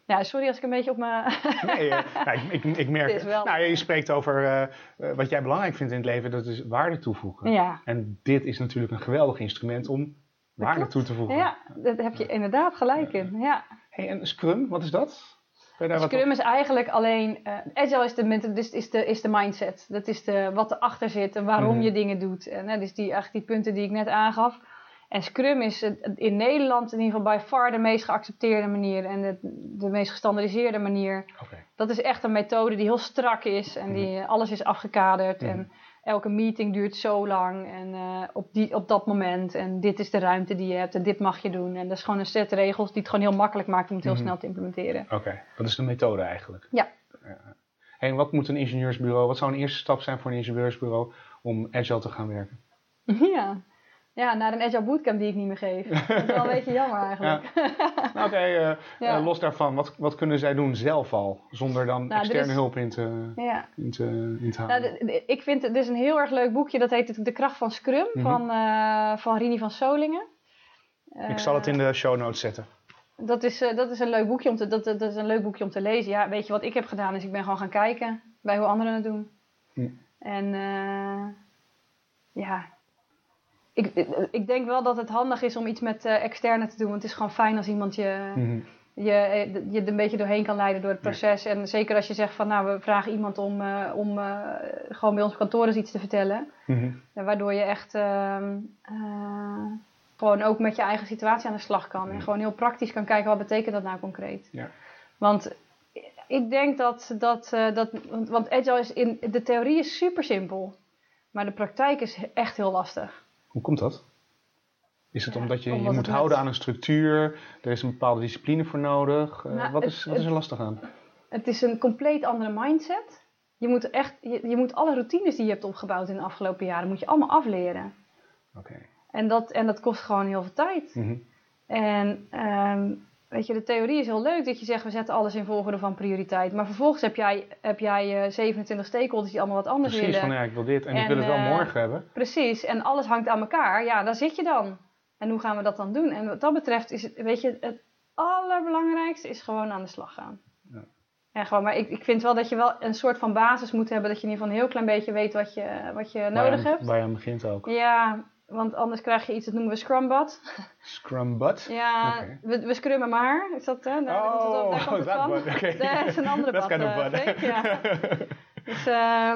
ja, sorry als ik een beetje op mijn... Nee, nou, ik, ik, ik merk Het wel- Nou, je spreekt over eh, wat jij belangrijk vindt in het leven, dat is waarde toevoegen. ja. En dit is natuurlijk een geweldig instrument om waarde toe te voegen. ja, daar heb je inderdaad gelijk in. Ja. Hey, en Scrum, wat is dat? Scrum is eigenlijk alleen... eh, agile is de, dus is, de, is de mindset. Dat is de, wat erachter zit en waarom Mhm. je dingen doet. En, hè, dus die, eigenlijk die punten die ik net aangaf. En Scrum is in Nederland in ieder geval by far de meest geaccepteerde manier. En de, de meest gestandardiseerde manier. Oké. Dat is echt een methode die heel strak is en die eh, alles is afgekaderd. Mhm. En elke meeting duurt zo lang en eh, op, die, op dat moment. En dit is de ruimte die je hebt en dit mag je doen. En dat is gewoon een set regels die het gewoon heel makkelijk maakt om het heel Mhm. snel te implementeren. Oké, dat is de methode eigenlijk. Ja. Hey, en wat moet een ingenieursbureau, wat zou een eerste stap zijn voor een ingenieursbureau om agile te gaan werken? Ja. Ja, naar een Agile Bootcamp die ik niet meer geef. Dat is wel een beetje jammer eigenlijk. Nou, Oké, eh, Ja. eh, los daarvan, wat, wat kunnen zij doen zelf al, zonder dan Nou, er externe is- hulp in te, Ja. in te, in te Nou, halen? de- de- ik vind het dus een heel erg leuk boekje. Dat heet De Kracht van Scrum Mhm. van, eh, van Rini van Solingen. Ik zal het in de show notes zetten. Dat is, dat is een leuk boekje om te, dat, dat is een leuk boekje om te lezen. Ja, weet je wat ik heb gedaan? Is ik ben gewoon gaan kijken bij hoe anderen het doen. Hm. En ja, ik, ik denk wel dat het handig is om iets met eh externe te doen. Want het is gewoon fijn als iemand je, Mhm. je, eh, je er een beetje doorheen kan leiden door het proces. En zeker als je zegt van nou, we vragen iemand om, eh, om gewoon bij ons kantoor eens iets te vertellen. Mhm. Waardoor je echt ehm, eh, gewoon ook met je eigen situatie aan de slag kan. En gewoon heel praktisch kan kijken wat betekent dat nou concreet. Ja. Want ik denk dat, dat, dat want, want agile is in de theorie is super simpel. Maar de praktijk is echt heel lastig. Hoe komt dat? Is het Ja, omdat je je moet houden met- aan een structuur, er is een bepaalde discipline voor nodig? Eh, Nou, wat, het- is, wat is er lastig aan? Het is een compleet andere mindset. Je moet echt, je, je moet alle routines die je hebt opgebouwd in de afgelopen jaren, moet je allemaal afleren. Oké. En dat, en dat kost gewoon heel veel tijd. Mhm. En ehm, weet je, de theorie is heel leuk dat je zegt we zetten alles in volgorde van prioriteit. Maar vervolgens heb jij, heb jij eh, 27 stakeholders die allemaal wat anders Precies, willen. van ja, ik wil dit en, ik wil het wel eh, morgen hebben. Precies, en alles hangt aan elkaar. Ja, daar zit je dan. En hoe gaan we dat dan doen? En wat dat betreft is het, weet je, het allerbelangrijkste is gewoon aan de slag gaan. Ja. En gewoon, maar ik, ik vind wel dat je wel een soort van basis moet hebben. Dat je in ieder geval een heel klein beetje weet wat je, wat je nodig hebt. Waar je aan begint ook. Ja, want anders krijg je iets, dat noemen we scrumbad. Scrum butt. Ja, we, we scrummen maar. Is dat, hè? Daar, het op- daar komt het that van. bud, oké. Dat is een andere kind of eh, ja. Dus eh,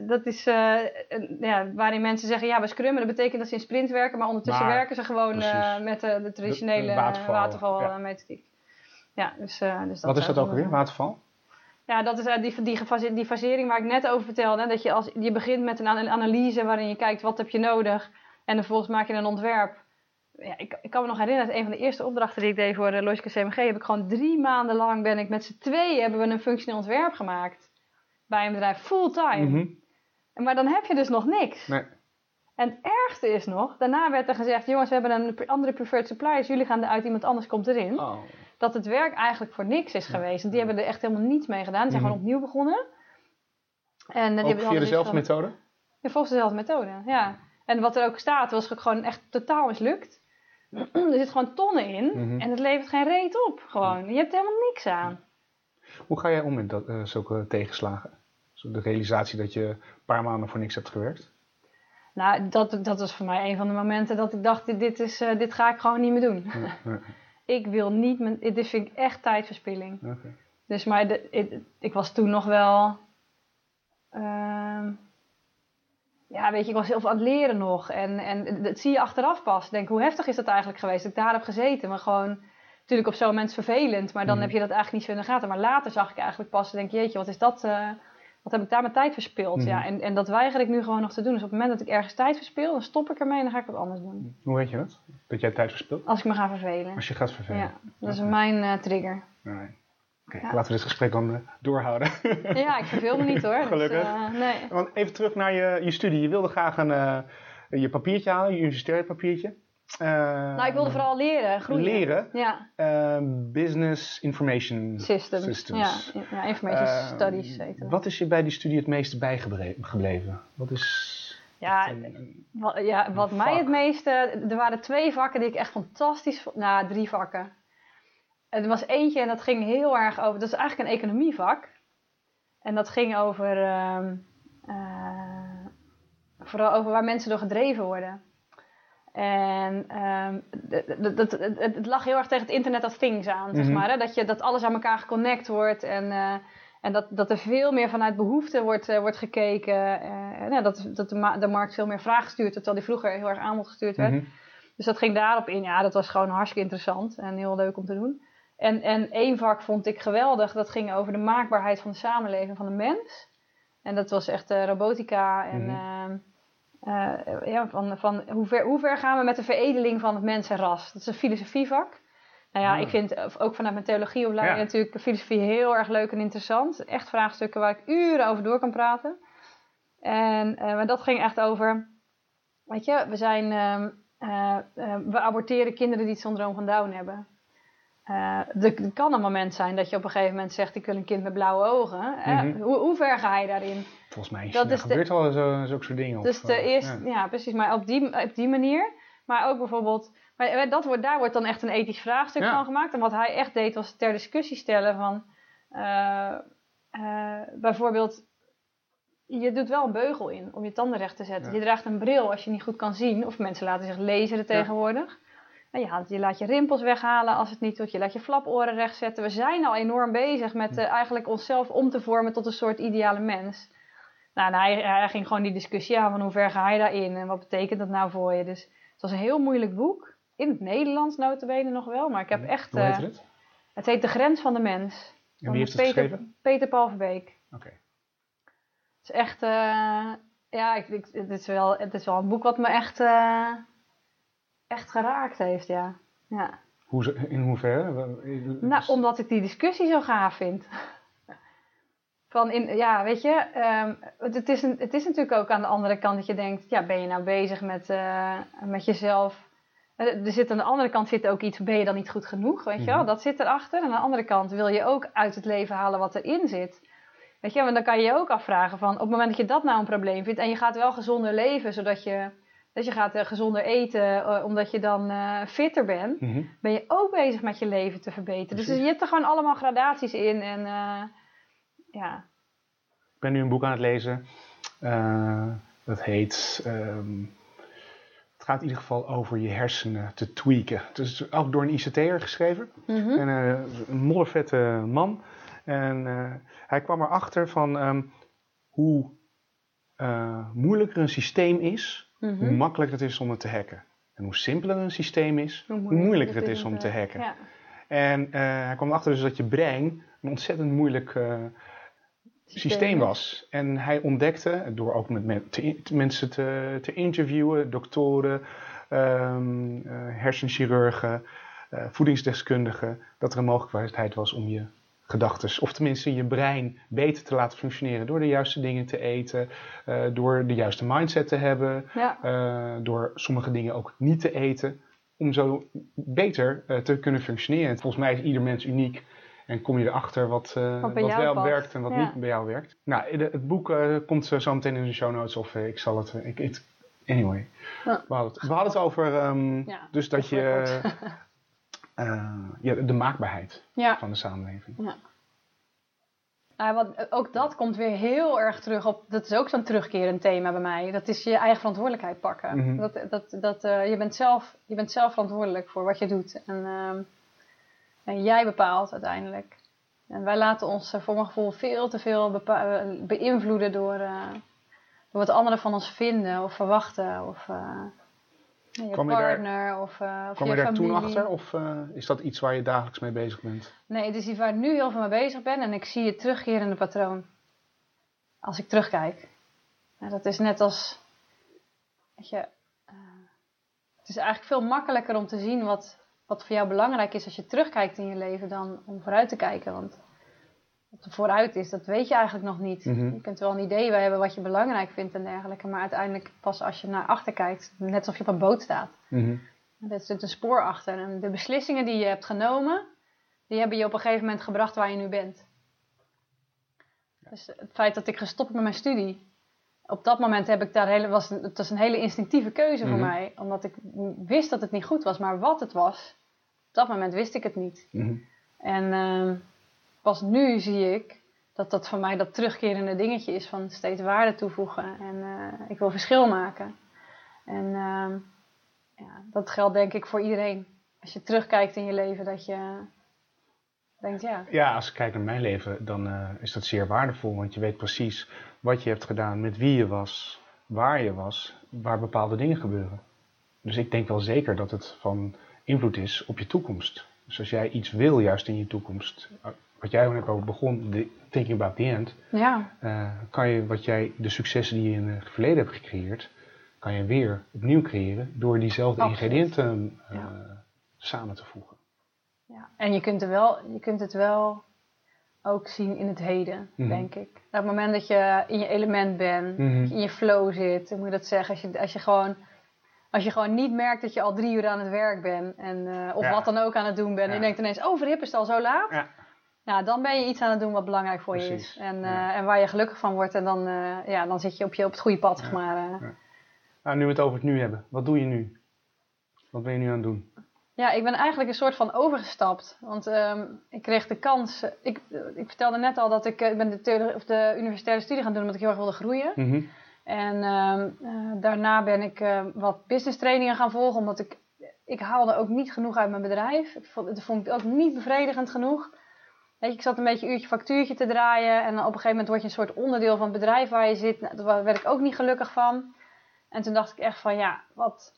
dat is eh, een- ja, waarin mensen zeggen, ja, we scrummen. Dat betekent dat ze in sprint werken, maar ondertussen Maar, werken ze gewoon eh, met de, de traditionele De- de waterval, waterval, ja. methodiek. Ja, dus, eh, dus dat Wat is dat ook weer? Waterval? Ja, dat is die, die, die fasering waar ik net over vertelde. hè, Dat je, als, je begint met een ana- analyse waarin je kijkt wat heb je nodig. En vervolgens maak je een ontwerp. Ja, ik, ik kan me nog herinneren dat een van de eerste opdrachten die ik deed voor de Logica CMG... heb ik gewoon drie maanden lang ben ik met z'n tweeën hebben we een functioneel ontwerp gemaakt. Bij een bedrijf, fulltime. Mhm. Maar dan heb je dus nog niks. Nee. En het ergste is nog, daarna werd er gezegd... jongens, we hebben een andere preferred suppliers. Jullie gaan eruit, iemand anders komt erin Oh. dat het werk eigenlijk voor niks is geweest. Want die hebben er echt helemaal niets mee gedaan. Die zijn Mhm. gewoon opnieuw begonnen. En, eh, die Ook via dezelfde methode? Ja, volgens dezelfde methode, ja. En wat er ook staat, was ook gewoon echt totaal mislukt. er zit gewoon tonnen in Mhm. en het levert geen reet op. Gewoon. Je hebt er helemaal niks aan. Hoe ga jij om met dat, eh, zulke tegenslagen? De realisatie dat je een paar maanden voor niks hebt gewerkt? Nou, dat, dat was voor mij een van de momenten dat ik dacht, dit, dit, is, eh, dit ga ik gewoon niet meer doen. Ik wil niet, mijn, dit vind ik echt tijdverspilling. Dus maar de, ik, ik was toen nog wel. ehm, ja, weet je, ik was heel veel aan het leren nog. En, en dat zie je achteraf pas. Denk, hoe heftig is dat eigenlijk geweest dat ik daar heb gezeten? Maar gewoon, natuurlijk op zo'n moment vervelend. Maar dan Mhm. heb je dat eigenlijk niet zo in de gaten. Maar later zag ik eigenlijk pas, denk jeetje, wat is dat? eh, wat heb ik daar mijn tijd verspild? Ja, en, en dat weiger ik nu gewoon nog te doen. Dus op het moment dat ik ergens tijd verspil, dan stop ik ermee en dan ga ik wat anders doen. Hoe weet je dat? Dat jij tijd verspilt? Als ik me ga vervelen. Als je gaat vervelen? Ja, dat is mijn eh, trigger. Oké, Ja. laten we dit gesprek dan eh, doorhouden. Ja, ik verveel me niet hoor. Dus, Gelukkig. eh, nee. Want even terug naar je, je studie. Je wilde graag een, eh, je papiertje halen, je universitair papiertje. Nou, ik wilde vooral leren, groeien. Leren? Ja, business Information systems. Systems. Ja, ja, information studies het. Wat is je bij die studie het meeste bijgebleven? Wat is... Ja, een- Wat, ja, wat mij het meeste... Er waren twee vakken die ik echt fantastisch vond. Nou, drie vakken. Er was eentje en dat ging heel erg over... Dat is eigenlijk een economievak. En dat ging over... ehm, eh, vooral over waar mensen door gedreven worden. En ehm, d- d- d- d- het, lag heel erg tegen het internet of things aan, zeg Mhm. maar. Hè? Dat, je, dat alles aan elkaar geconnect wordt en... eh, en dat, dat er veel meer vanuit behoefte wordt, eh, wordt gekeken. en dat, dat de, de markt veel meer vragen stuurt, terwijl die vroeger heel erg aanbod gestuurd werd. Mhm. Dus dat ging daarop in. Ja, dat was gewoon hartstikke interessant en heel leuk om te doen. En, en één vak vond ik geweldig. Dat ging over de maakbaarheid van de samenleving van de mens. En dat was echt eh, robotica. En Mhm. eh, eh, ja, van, van hoe, ver, hoe ver gaan we met de veredeling van het mensenras? Dat is een filosofievak. Nou ja, Ah. ik vind eh, ook vanuit mijn theologieopleiding Ja. natuurlijk filosofie heel erg leuk en interessant. Echt vraagstukken waar ik uren over door kan praten. En maar dat ging echt over, weet je, we zijn, ehm, eh, eh, we aborteren kinderen die het syndroom van Down hebben. Eh, er, er kan een moment zijn dat je op een gegeven moment zegt, ik wil een kind met blauwe ogen. Eh, Mhm. hoe, hoe ver ga je daarin? Volgens mij is Dat dat is de- gebeurt al zo, zulke soort dingen. Dus de eh, eerste, ja. ja. precies, maar op die, op die manier. Maar ook bijvoorbeeld, maar eh, dat wordt, daar wordt dan echt een ethisch vraagstuk Ja. van gemaakt. En wat hij echt deed was ter discussie stellen van, eh, eh, bijvoorbeeld, je doet wel een beugel in om je tanden recht te zetten. Ja. Je draagt een bril als je niet goed kan zien, of mensen laten zich lezen tegenwoordig. En je, haalt- je laat je rimpels weghalen als het niet doet. Je laat je flaporen rechtzetten. We zijn al enorm bezig met eh, eigenlijk onszelf om te vormen tot een soort ideale mens. Nou, en hij, hij ging gewoon die discussie aan van hoe ver ga je daarin en wat betekent dat nou voor je. Dus het was een heel moeilijk boek. In het Nederlands notabene nog wel, maar ik heb echt... Hoe heet eh, het? het heet De Grens van de Mens. En wie heeft het Peter, geschreven? Peter Paul Verbeek. Oké. Het is echt... eh, ja, ik, ik, het, is wel, het is wel een boek wat me echt, echt geraakt heeft, ja. ja. Hoe, in hoeverre? Nou, omdat ik die discussie zo gaaf vind. Van in, ja, weet je, ehm, het, het is een, het is natuurlijk ook aan de andere kant dat je denkt, ja, ben je nou bezig met, eh, met jezelf? Eh, Er zit aan de andere kant zit ook iets, ben je dan niet goed genoeg, weet je wel? Mhm. Dat zit erachter. En aan de andere kant wil je ook uit het leven halen wat erin zit. Weet je, want dan kan je je ook afvragen van, op het moment dat je dat nou een probleem vindt en je gaat wel gezonder leven, zodat je, dat je gaat eh, gezonder eten, eh, omdat je dan eh, fitter bent Mhm. ben je ook bezig met je leven te verbeteren. Dus je hebt er gewoon allemaal gradaties in. En ja, Ik ben nu een boek aan het lezen. Dat heet. het gaat in ieder geval over je hersenen te tweaken. Het is ook door een ICT'er geschreven. Mhm. En, eh, een moddervette man. En hij kwam erachter van ehm, hoe moeilijker een systeem is, Mhm. hoe makkelijker het is om het te hacken. En hoe simpeler een systeem is, hoe moeilijker het is om te hacken. Ja. En eh, hij kwam erachter dus dat je brein een ontzettend moeilijk eh, systeem was. En hij ontdekte, door ook met men- te mensen te, te interviewen, doktoren, eh, hersenchirurgen, voedingsdeskundigen, dat er een mogelijkheid was om je gedachten, of tenminste je brein, beter te laten functioneren door de juiste dingen te eten, eh, door de juiste mindset te hebben, Ja. eh, door sommige dingen ook niet te eten, om zo beter eh, te kunnen functioneren. En volgens mij is ieder mens uniek en kom je erachter wat, Wat wat wel past. werkt en wat Ja. niet bij jou werkt. Nou, de- het boek komt zo meteen in de show notes of ik zal het... ik, ik- anyway, Ja. we, hadden het, we hadden het over ehm, dus dat je ja, de maakbaarheid ja. van de samenleving. Nou, wat, ook dat komt weer heel erg terug op. Dat is ook zo'n terugkerend thema bij mij. Dat is je eigen verantwoordelijkheid pakken. Mhm. dat, dat, dat, eh, je, bent zelf, je bent zelf verantwoordelijk voor wat je doet. En, ehm, en jij bepaalt uiteindelijk. En wij laten ons eh, voor mijn gevoel veel te veel eh, beïnvloeden door, eh, door wat anderen van ons vinden of verwachten. Of eh, je Kwam je daar- partner of, eh of Kwam je je daar toen achter of eh, is dat iets waar je dagelijks mee bezig bent? Nee, het is iets waar ik nu heel veel mee bezig ben en ik zie het terugkerende patroon. Als ik terugkijk. Dat is net als. Weet je, eh, het is eigenlijk veel makkelijker om te zien wat, wat voor jou belangrijk is als je terugkijkt in je leven dan om vooruit te kijken. Want wat er vooruit is, dat weet je eigenlijk nog niet. Mhm. Je kunt wel een idee bij hebben wat je belangrijk vindt en dergelijke, maar uiteindelijk pas als je naar achter kijkt, net alsof je op een boot staat. Mhm. Er zit een spoor achter. En de beslissingen die je hebt genomen, die hebben je op een gegeven moment gebracht waar je nu bent. Dus het feit dat ik gestopt met mijn studie op dat moment heb ik daar hele, was het was een hele instinctieve keuze Mhm. voor mij. Omdat ik wist dat het niet goed was. Maar wat het was, op dat moment wist ik het niet. Mhm. En ehm, pas nu zie ik dat dat voor mij dat terugkerende dingetje is van steeds waarde toevoegen. En eh, ik wil verschil maken. En ehm, ja, dat geldt denk ik voor iedereen. Als je terugkijkt in je leven, dat je denkt, ja, Ja, als ik kijk naar mijn leven, dan eh, is dat zeer waardevol. Want je weet precies wat je hebt gedaan, met wie je was, waar je was, waar bepaalde dingen gebeuren. Dus ik denk wel zeker dat het van invloed is op je toekomst. Dus als jij iets wil juist in je toekomst, eh, wat jij ook over begon, de thinking about the end, ja, eh, kan je wat jij, de successen die je in het verleden hebt gecreëerd, kan je weer opnieuw creëren door diezelfde Absoluut. ingrediënten eh, Ja. samen te voegen. ja. En je kunt, er wel, je kunt het wel ook zien in het heden, Mhm. denk ik. Op het moment dat je in je element bent, Mhm. je in je flow zit, hoe moet je dat zeggen? Als je, als je gewoon... Als je gewoon niet merkt dat je al drie uur aan het werk bent en, eh, of Ja. wat dan ook aan het doen bent. En je denkt ineens, oh verhip is het al zo laat. Ja. Nou, dan ben je iets aan het doen wat belangrijk voor je is. En, ja. eh, en waar je gelukkig van wordt. En dan, eh, ja, dan zit je op, je op het goede pad, zeg maar. eh. Ja. Nou, nu we het over het nu hebben, wat doe je nu? Wat ben je nu aan het doen? Ja, ik ben eigenlijk een soort van overgestapt. Want ehm, ik kreeg de kans. Ik, ik vertelde net al dat ik, ik ben de, theorie- of de universitaire studie gaan doen omdat ik heel erg wilde groeien. Mhm. En ehm, eh, daarna ben ik wat business trainingen gaan volgen, omdat ik, ik haalde ook niet genoeg uit mijn bedrijf. Ik vond, dat vond ik ook niet bevredigend genoeg. Weet je, ik zat een beetje uurtje factuurtje te draaien en op een gegeven moment word je een soort onderdeel van het bedrijf waar je zit. Nou, daar werd ik ook niet gelukkig van. En toen dacht ik echt van ja, wat,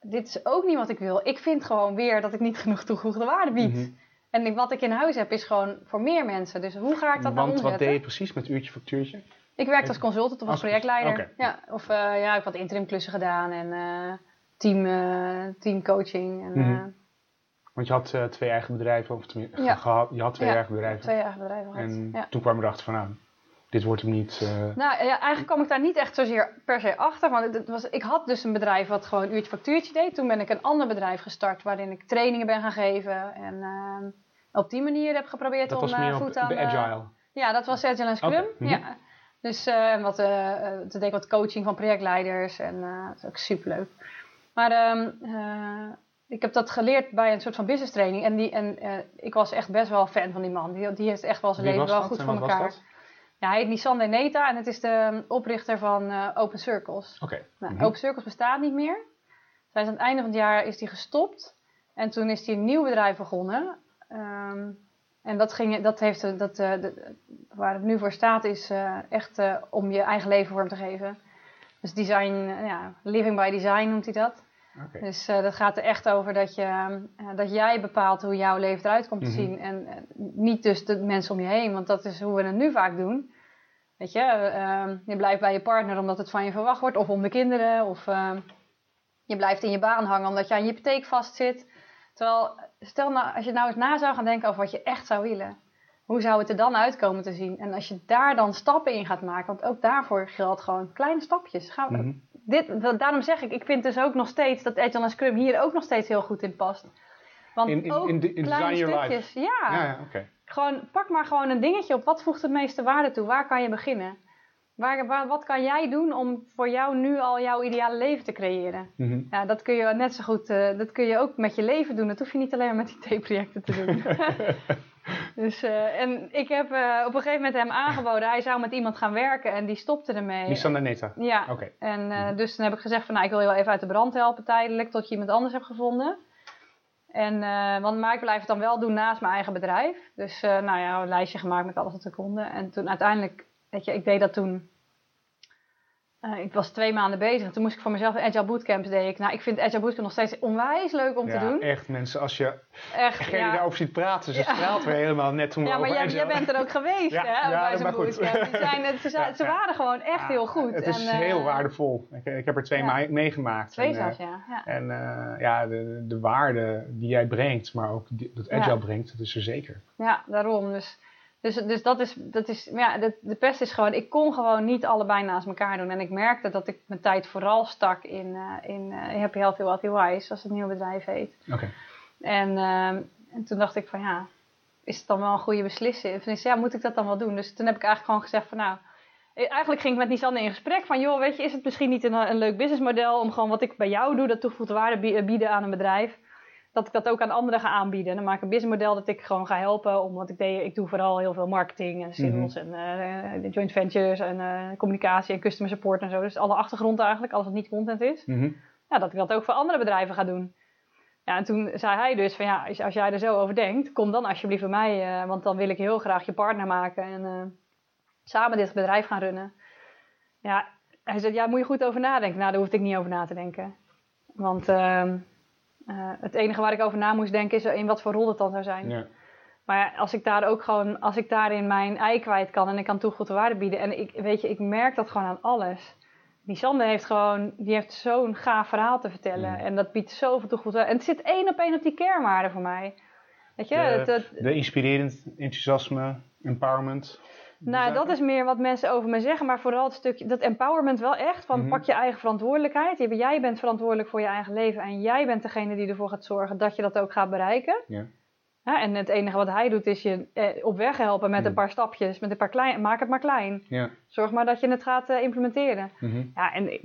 dit is ook niet wat ik wil. Ik vind gewoon weer dat ik niet genoeg toegevoegde waarde bied. Mhm. En wat ik in huis heb is gewoon voor meer mensen. Dus hoe ga ik dat nou Want omzetten? wat deed je precies met uurtje factuurtje? Ik werkte als consultant of als, projectleider. Ja, of eh, ja, ik heb wat interimklussen gedaan en eh, team, eh, teamcoaching. En, Mhm. Want je had eh, twee eigen bedrijven, of tenminste, Ja. gehad, je had twee Ja, eigen bedrijven. twee eigen bedrijven gehad. En Ja. toen kwam je erachter van, nou, dit wordt hem niet. eh, Nou ja, eigenlijk kwam ik daar niet echt zozeer per se achter. Want het, was, ik had dus een bedrijf wat gewoon uurtje factuurtje deed. Toen ben ik een ander bedrijf gestart waarin ik trainingen ben gaan geven. En ehm, op die manier heb geprobeerd dat om was eh, meer voet de aan de- agile. Ja, dat was Agile en Scrum. Oké, mhm. ja. Dus eh, en wat, eh eh, toen deed ik wat coaching van projectleiders en eh, dat is ook superleuk. Maar ehm, eh, ik heb dat geleerd bij een soort van business training. En, die, en eh, ik was echt best wel fan van die man. Die, die heeft echt wel zijn Wie leven wel dat goed voor elkaar. Ja, hij heet Nissan Deneta en het is de oprichter van eh, Open Circles. Nou, Mhm. Open Circles bestaat niet meer. Zij is aan het einde van het jaar is die gestopt. En toen is hij een nieuw bedrijf begonnen. Ehm, en dat, ging, dat heeft, eh, dat, de- waar het nu voor staat is echt om je eigen leven vorm te geven. Dus design, ja, living by design noemt hij dat. Dus eh, dat gaat er echt over dat, je, eh, dat jij bepaalt hoe jouw leven eruit komt te Mhm. zien. En niet dus de mensen om je heen, want dat is hoe we het nu vaak doen. Weet je, eh, eh, je blijft bij je partner omdat het van je verwacht wordt, of om de kinderen, of eh, je blijft in je baan hangen omdat je aan je hypotheek vastzit. Terwijl, stel nou, als je nou eens na zou gaan denken over wat je echt zou willen, hoe zou het er dan uitkomen te zien? En als je daar dan stappen in gaat maken, want ook daarvoor geldt gewoon kleine stapjes. Ga, Mhm. Dit, da- daarom zeg ik, ik vind dus ook nog steeds dat Agile en Scrum hier ook nog steeds heel goed in past. Want In- in- ook in de- in kleine stukjes. Ja, Ja, ja gewoon pak maar gewoon een dingetje op. Wat voegt het meeste waarde toe? Waar kan je beginnen? Waar, waar, wat kan jij doen om voor jou nu al jouw ideale leven te creëren? Mhm. Ja, dat kun je net zo goed, eh, dat kun je ook met je leven doen. Dat hoef je niet alleen maar met die T-projecten te doen. dus, eh, en ik heb eh, op een gegeven moment hem aangeboden, hij zou met iemand gaan werken en die stopte ermee. En Neta. Ja, Oké. en eh, dus toen heb ik gezegd van nou, ik wil je wel even uit de brand helpen tijdelijk tot je iemand anders hebt gevonden. En, want, maar ik blijf het dan wel doen naast mijn eigen bedrijf. Dus nou ja, een lijstje gemaakt met alles wat ik kon. En toen uiteindelijk, weet je, ik deed dat toen. Eh, ik was twee maanden bezig en toen moest ik voor mezelf een Agile Bootcamps deed ik. Nou, ik vind Agile Bootcamp nog steeds onwijs leuk om ja, te doen. echt mensen, als je Echt, Gerry ja. daarover ziet praten, ze Ja. straalt weer helemaal net toen we Ja, maar jij, jij bent er ook geweest, hè? bij zo'n bootcamp. Die zijn, het- ze, ze ja. waren gewoon echt heel goed. Het is En, eh, heel waardevol. Ik, ik heb er twee meegemaakt. Twee En, eh, zelfs, ja. ja. En eh, ja, de, de waarde die jij brengt, maar ook die, dat Agile brengt, dat is er zeker. Ja, daarom. Dus, dus, dus dat is, dat is ja, de, de pest is gewoon, ik kon gewoon niet allebei naast elkaar doen. En ik merkte dat ik mijn tijd vooral stak in, eh, in eh, Happy Healthy Wealthy Wise, zoals het nieuwe bedrijf heet. Oké. En, ehm, en toen dacht ik van ja, is het dan wel een goede beslissing? Of ja, moet ik dat dan wel doen? Dus toen heb ik eigenlijk gewoon gezegd van nou, eigenlijk ging ik met Nisanne in gesprek van, joh, weet je, is het misschien niet een, een leuk businessmodel om gewoon wat ik bij jou doe, dat toegevoegde waarde bieden aan een bedrijf, dat ik dat ook aan anderen ga aanbieden. Dan maak ik een businessmodel dat ik gewoon ga helpen, omdat ik deed, ik doe vooral heel veel marketing en sales en uh, joint ventures en uh, communicatie en customer support en zo. Dus alle achtergrond eigenlijk, alles wat niet content is. Mhm. Ja, dat ik dat ook voor andere bedrijven ga doen. Ja, en toen zei hij dus van ja, als, als jij er zo over denkt, kom dan alsjeblieft bij mij, want dan wil ik heel graag je partner maken en samen dit bedrijf gaan runnen. Ja, hij zei, ja, moet je goed over nadenken. Nou, daar hoefde ik niet over na te denken. Want uh, uh, het enige waar ik over na moest denken is in wat voor rol het dan zou zijn. Ja. Maar als ik daar ook gewoon, als ik daarin mijn ei kwijt kan en ik kan toegevoegde waarde bieden. En ik, weet je, ik merk dat gewoon aan alles. Die Sander heeft gewoon, die heeft zo'n gaaf verhaal te vertellen. Ja. En dat biedt zoveel toegevoegde waarde. En het zit één op één op die kernwaarden voor mij. Weet je, De, het, het, de inspirerend enthousiasme, empowerment. Nou, dat is meer wat mensen over me zeggen, maar vooral het stukje, dat empowerment wel echt, van Mhm. pak je eigen verantwoordelijkheid. Jij bent verantwoordelijk voor je eigen leven en jij bent degene die ervoor gaat zorgen dat je dat ook gaat bereiken. Ja. Ja, en het enige wat hij doet is je eh, op weg helpen met Mhm. een paar stapjes, met een paar klein, maak het maar klein. Ja. Zorg maar dat je het gaat eh, implementeren. Mhm. Ja, en ik,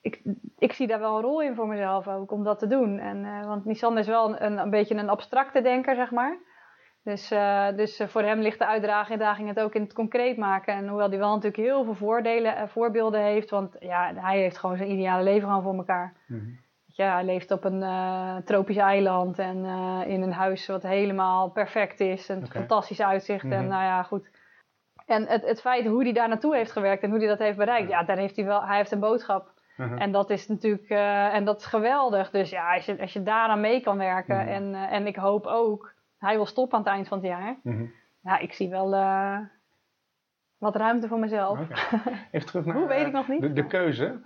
ik, ik zie daar wel een rol in voor mezelf ook, om dat te doen. En, eh, want Nissan is wel een, een beetje een abstracte denker, zeg maar. Dus, eh, dus eh, voor hem ligt de uitdaging het ook in het concreet maken. En hoewel hij wel natuurlijk heel veel voordelen en voorbeelden heeft, want ja, hij heeft gewoon zijn ideale leven gewoon voor elkaar. Mhm. Je, hij leeft op een eh, tropisch eiland en eh, in een huis wat helemaal perfect is. En fantastisch uitzicht. En Mhm. nou ja, goed. En het, het feit hoe hij daar naartoe heeft gewerkt en hoe hij dat heeft bereikt, ja, daar heeft hij wel, hij heeft een boodschap. Mhm. En dat is natuurlijk, eh, en dat is geweldig. Dus ja, als je, als je daaraan mee kan werken. En, eh, en ik hoop ook, hij wil stoppen aan het eind van het jaar. Mhm. Ja, ik zie wel eh, wat ruimte voor mezelf. Even terug naar Hoe weet eh, ik nog niet. De, de keuze.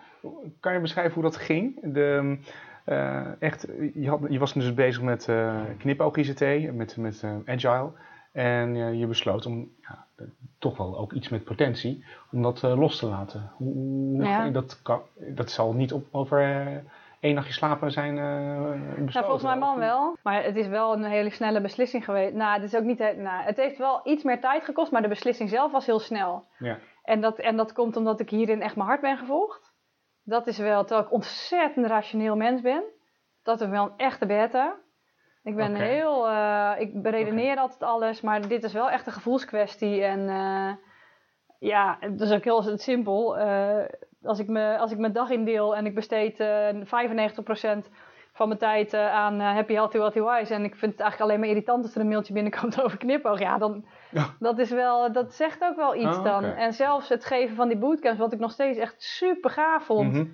Kan je beschrijven hoe dat ging? De, eh, echt, je, had, je was dus bezig met eh knipoog ICT, met, met eh, Agile. En eh, je besloot om, ja, toch wel ook iets met potentie, om dat eh, los te laten. Hoe, hoe- Ja. dat, kan, dat zal niet op, over eh, één nachtje slapen zijn eh besloten? Nou, volgens mijn man wel. Maar het is wel een hele snelle beslissing geweest. Nou, het is ook niet. he- Nou, het heeft wel iets meer tijd gekost, maar de beslissing zelf was heel snel. Ja. En dat, en dat komt omdat ik hierin echt mijn hart ben gevolgd. Dat is wel, terwijl ik ontzettend rationeel mens ben. Dat is wel een echte beta. Ik ben heel, eh, ik beredeneer altijd alles, maar dit is wel echt een gevoelskwestie. En eh, ja, het is ook heel simpel. Eh, als, ik me, als ik mijn dag indeel en ik besteed eh 95% van mijn tijd eh, aan eh, Happy Healthy Wealthy Wise. En ik vind het eigenlijk alleen maar irritant als er een mailtje binnenkomt over knipoog. Ja, dan, Ja. dat is wel, dat zegt ook wel iets Oh, dan. En zelfs het geven van die bootcamps, wat ik nog steeds echt super gaaf vond. Mhm.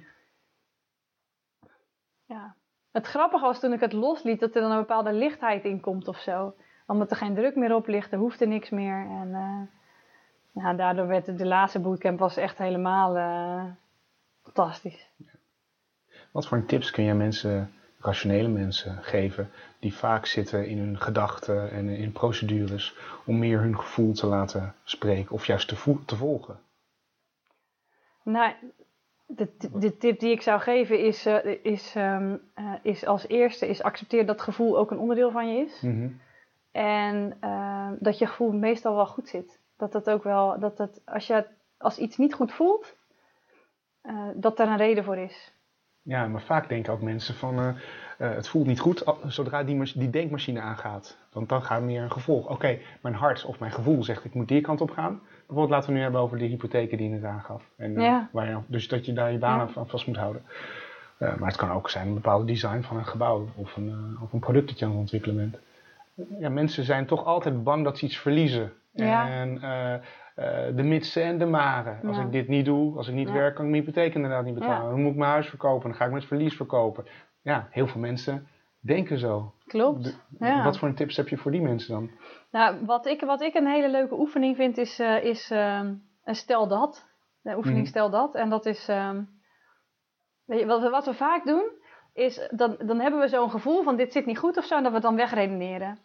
Ja. Het grappige was toen ik het losliet, dat er dan een bepaalde lichtheid in komt of zo. Omdat er geen druk meer op ligt, er hoefde niks meer. En eh, ja, daardoor werd de laatste bootcamp was echt helemaal eh, fantastisch. Wat voor tips kun jij mensen, rationele mensen, geven die vaak zitten in hun gedachten en in procedures om meer hun gevoel te laten spreken of juist te, vo- te volgen? Nou, de, de tip die ik zou geven is, eh, is, ehm, eh, is als eerste is accepteer dat gevoel ook een onderdeel van je is. Mhm. En eh, dat je gevoel meestal wel goed zit. Dat dat ook wel, dat dat als je als iets niet goed voelt, eh, dat daar een reden voor is. Ja, maar vaak denken ook mensen van eh, eh, het voelt niet goed zodra die, die denkmachine aangaat. Want dan gaat meer een gevolg. Oké, mijn hart of mijn gevoel zegt ik moet die kant op gaan. Bijvoorbeeld laten we nu hebben over de hypotheken die je net aangaf. En, Ja. waar je, dus dat je daar je baan aan van vast moet houden. Maar het kan ook zijn een bepaalde design van een gebouw of een, of een product dat je aan het ontwikkelen bent. Ja, mensen zijn toch altijd bang dat ze iets verliezen. Ja. En eh, eh, de mitsen en de maren. Als Ja. ik dit niet doe, als ik niet Ja. werk, kan ik mijn hypotheek inderdaad niet betalen. Dan moet ik mijn huis verkopen, dan ga ik met verlies verkopen. Ja, heel veel mensen denken zo. Klopt. De-. Wat voor tips heb je voor die mensen dan? Nou, wat ik, wat ik een hele leuke oefening vind, is, eh, is ehm, een stel dat. De oefening Mhm. stel dat. En dat is. ehm, weet je, wat, we, wat we vaak doen, is dan, dan hebben we zo'n gevoel van dit zit niet goed of zo, en dat we het dan wegredeneren.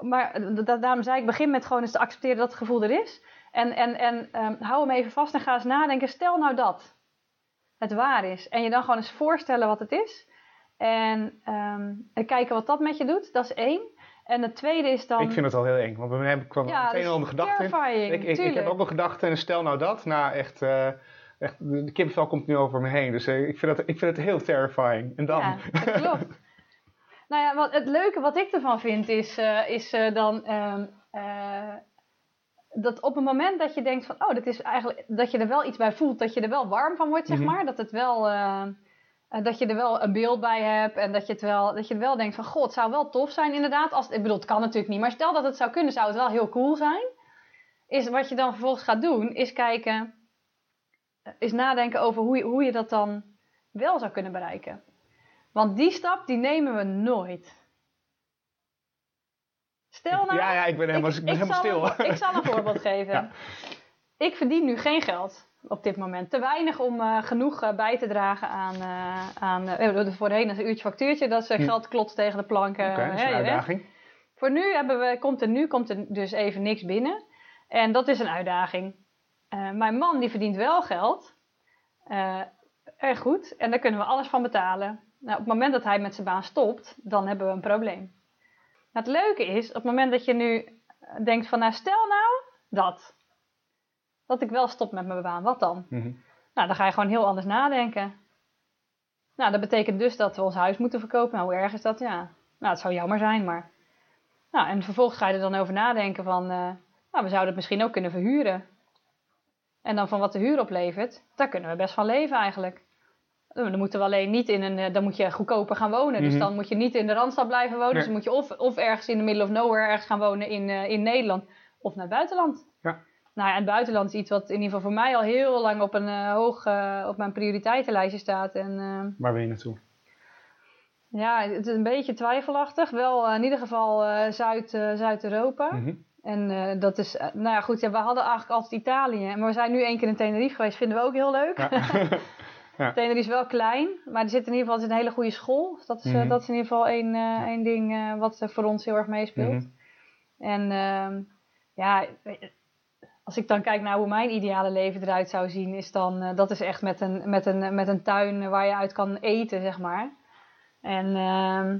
Maar eh, da- daarom zei ik, begin met gewoon eens te accepteren dat het gevoel er is. En, en, en ehm, hou hem even vast en ga eens nadenken. Stel nou dat het waar is. En je dan gewoon eens voorstellen wat het is. En, ehm, en kijken wat dat met je doet. Dat is één. En het tweede is dan... Ik vind het al heel eng, want we hebben kwam ja, meteen dat al een is gedachte in. Ik, ik, ik heb ook een gedachte en stel nou dat. Nou, echt, eh, echt de kippenvel komt nu over me heen. Dus eh, ik, vind het, ik vind het heel terrifying. En dan? Ja, dat klopt. nou ja, wat, het leuke wat ik ervan vind is, eh, is eh, dan ehm, eh, dat op het moment dat je denkt van, oh, dat is eigenlijk dat je er wel iets bij voelt, dat je er wel warm van wordt, zeg Mhm. maar, dat het wel dat je er wel een beeld bij hebt en dat je het wel, dat je wel denkt van, god, het zou wel tof zijn inderdaad. Als, ik bedoel, het kan natuurlijk niet, maar stel dat het zou kunnen, zou het wel heel cool zijn. Is wat je dan vervolgens gaat doen, is kijken, is nadenken over hoe je, hoe je dat dan wel zou kunnen bereiken. Want die stap, die nemen we nooit. Stel nou... ja, ja, ik ben helemaal, ik, ben helemaal stil. Een, ik zal een voorbeeld geven. Ja. Ik verdien nu geen geld op dit moment. Te weinig om eh, genoeg eh, bij te dragen aan... eh aan eh, voorheen een uurtje factuurtje, dat ze Hm. geld klotst tegen de planken. Oké, dat is hè, een uitdaging. Voor nu, hebben we, komt er nu komt er dus even niks binnen. En dat is een uitdaging. Mijn man die verdient wel geld. Erg goed. En daar kunnen we alles van betalen. Nou, op het moment dat hij met zijn baan stopt, dan hebben we een probleem. Nou, het leuke is, op het moment dat je nu denkt van, nou stel nou dat. Dat ik wel stop met mijn baan, wat dan? Mhm. Nou, dan ga je gewoon heel anders nadenken. Nou, dat betekent dus dat we ons huis moeten verkopen. Nou, hoe erg is dat? Ja, nou, het zou jammer zijn, maar... Nou, en vervolgens ga je er dan over nadenken van... eh, nou, we zouden het misschien ook kunnen verhuren. En dan van wat de huur oplevert, daar kunnen we best van leven eigenlijk. Eh, Dan moeten we alleen niet in een... eh, Dan moet je goedkoper gaan wonen. Dus Mhm. dan moet je niet in de Randstad blijven wonen. Nee. Dus dan moet je of, of ergens in de middle of nowhere ergens gaan wonen in, eh, in Nederland. Of naar het buitenland. Ja. Nou ja, het buitenland is iets wat in ieder geval voor mij al heel lang op een eh, hoog op mijn prioriteitenlijstje staat. En Waar wil je naartoe? ja, het is een beetje twijfelachtig. Wel in ieder geval Zuid, Zuid-Europa. Mhm. En dat is, nou ja goed, ja, we hadden eigenlijk altijd Italië. Maar we zijn nu één keer in Tenerife geweest, vinden we ook heel leuk. Ja. Ja. Is wel klein, maar er zit in ieder geval zit een hele goede school. Dus dat is, eh, Mhm. dat is in ieder geval één, eh, één ding eh, wat voor ons heel erg meespeelt. Mhm. En ehm, ja, als ik dan kijk naar hoe mijn ideale leven eruit zou zien, is dan, eh, dat is echt met een, met, een, met een tuin waar je uit kan eten, zeg maar. En ehm,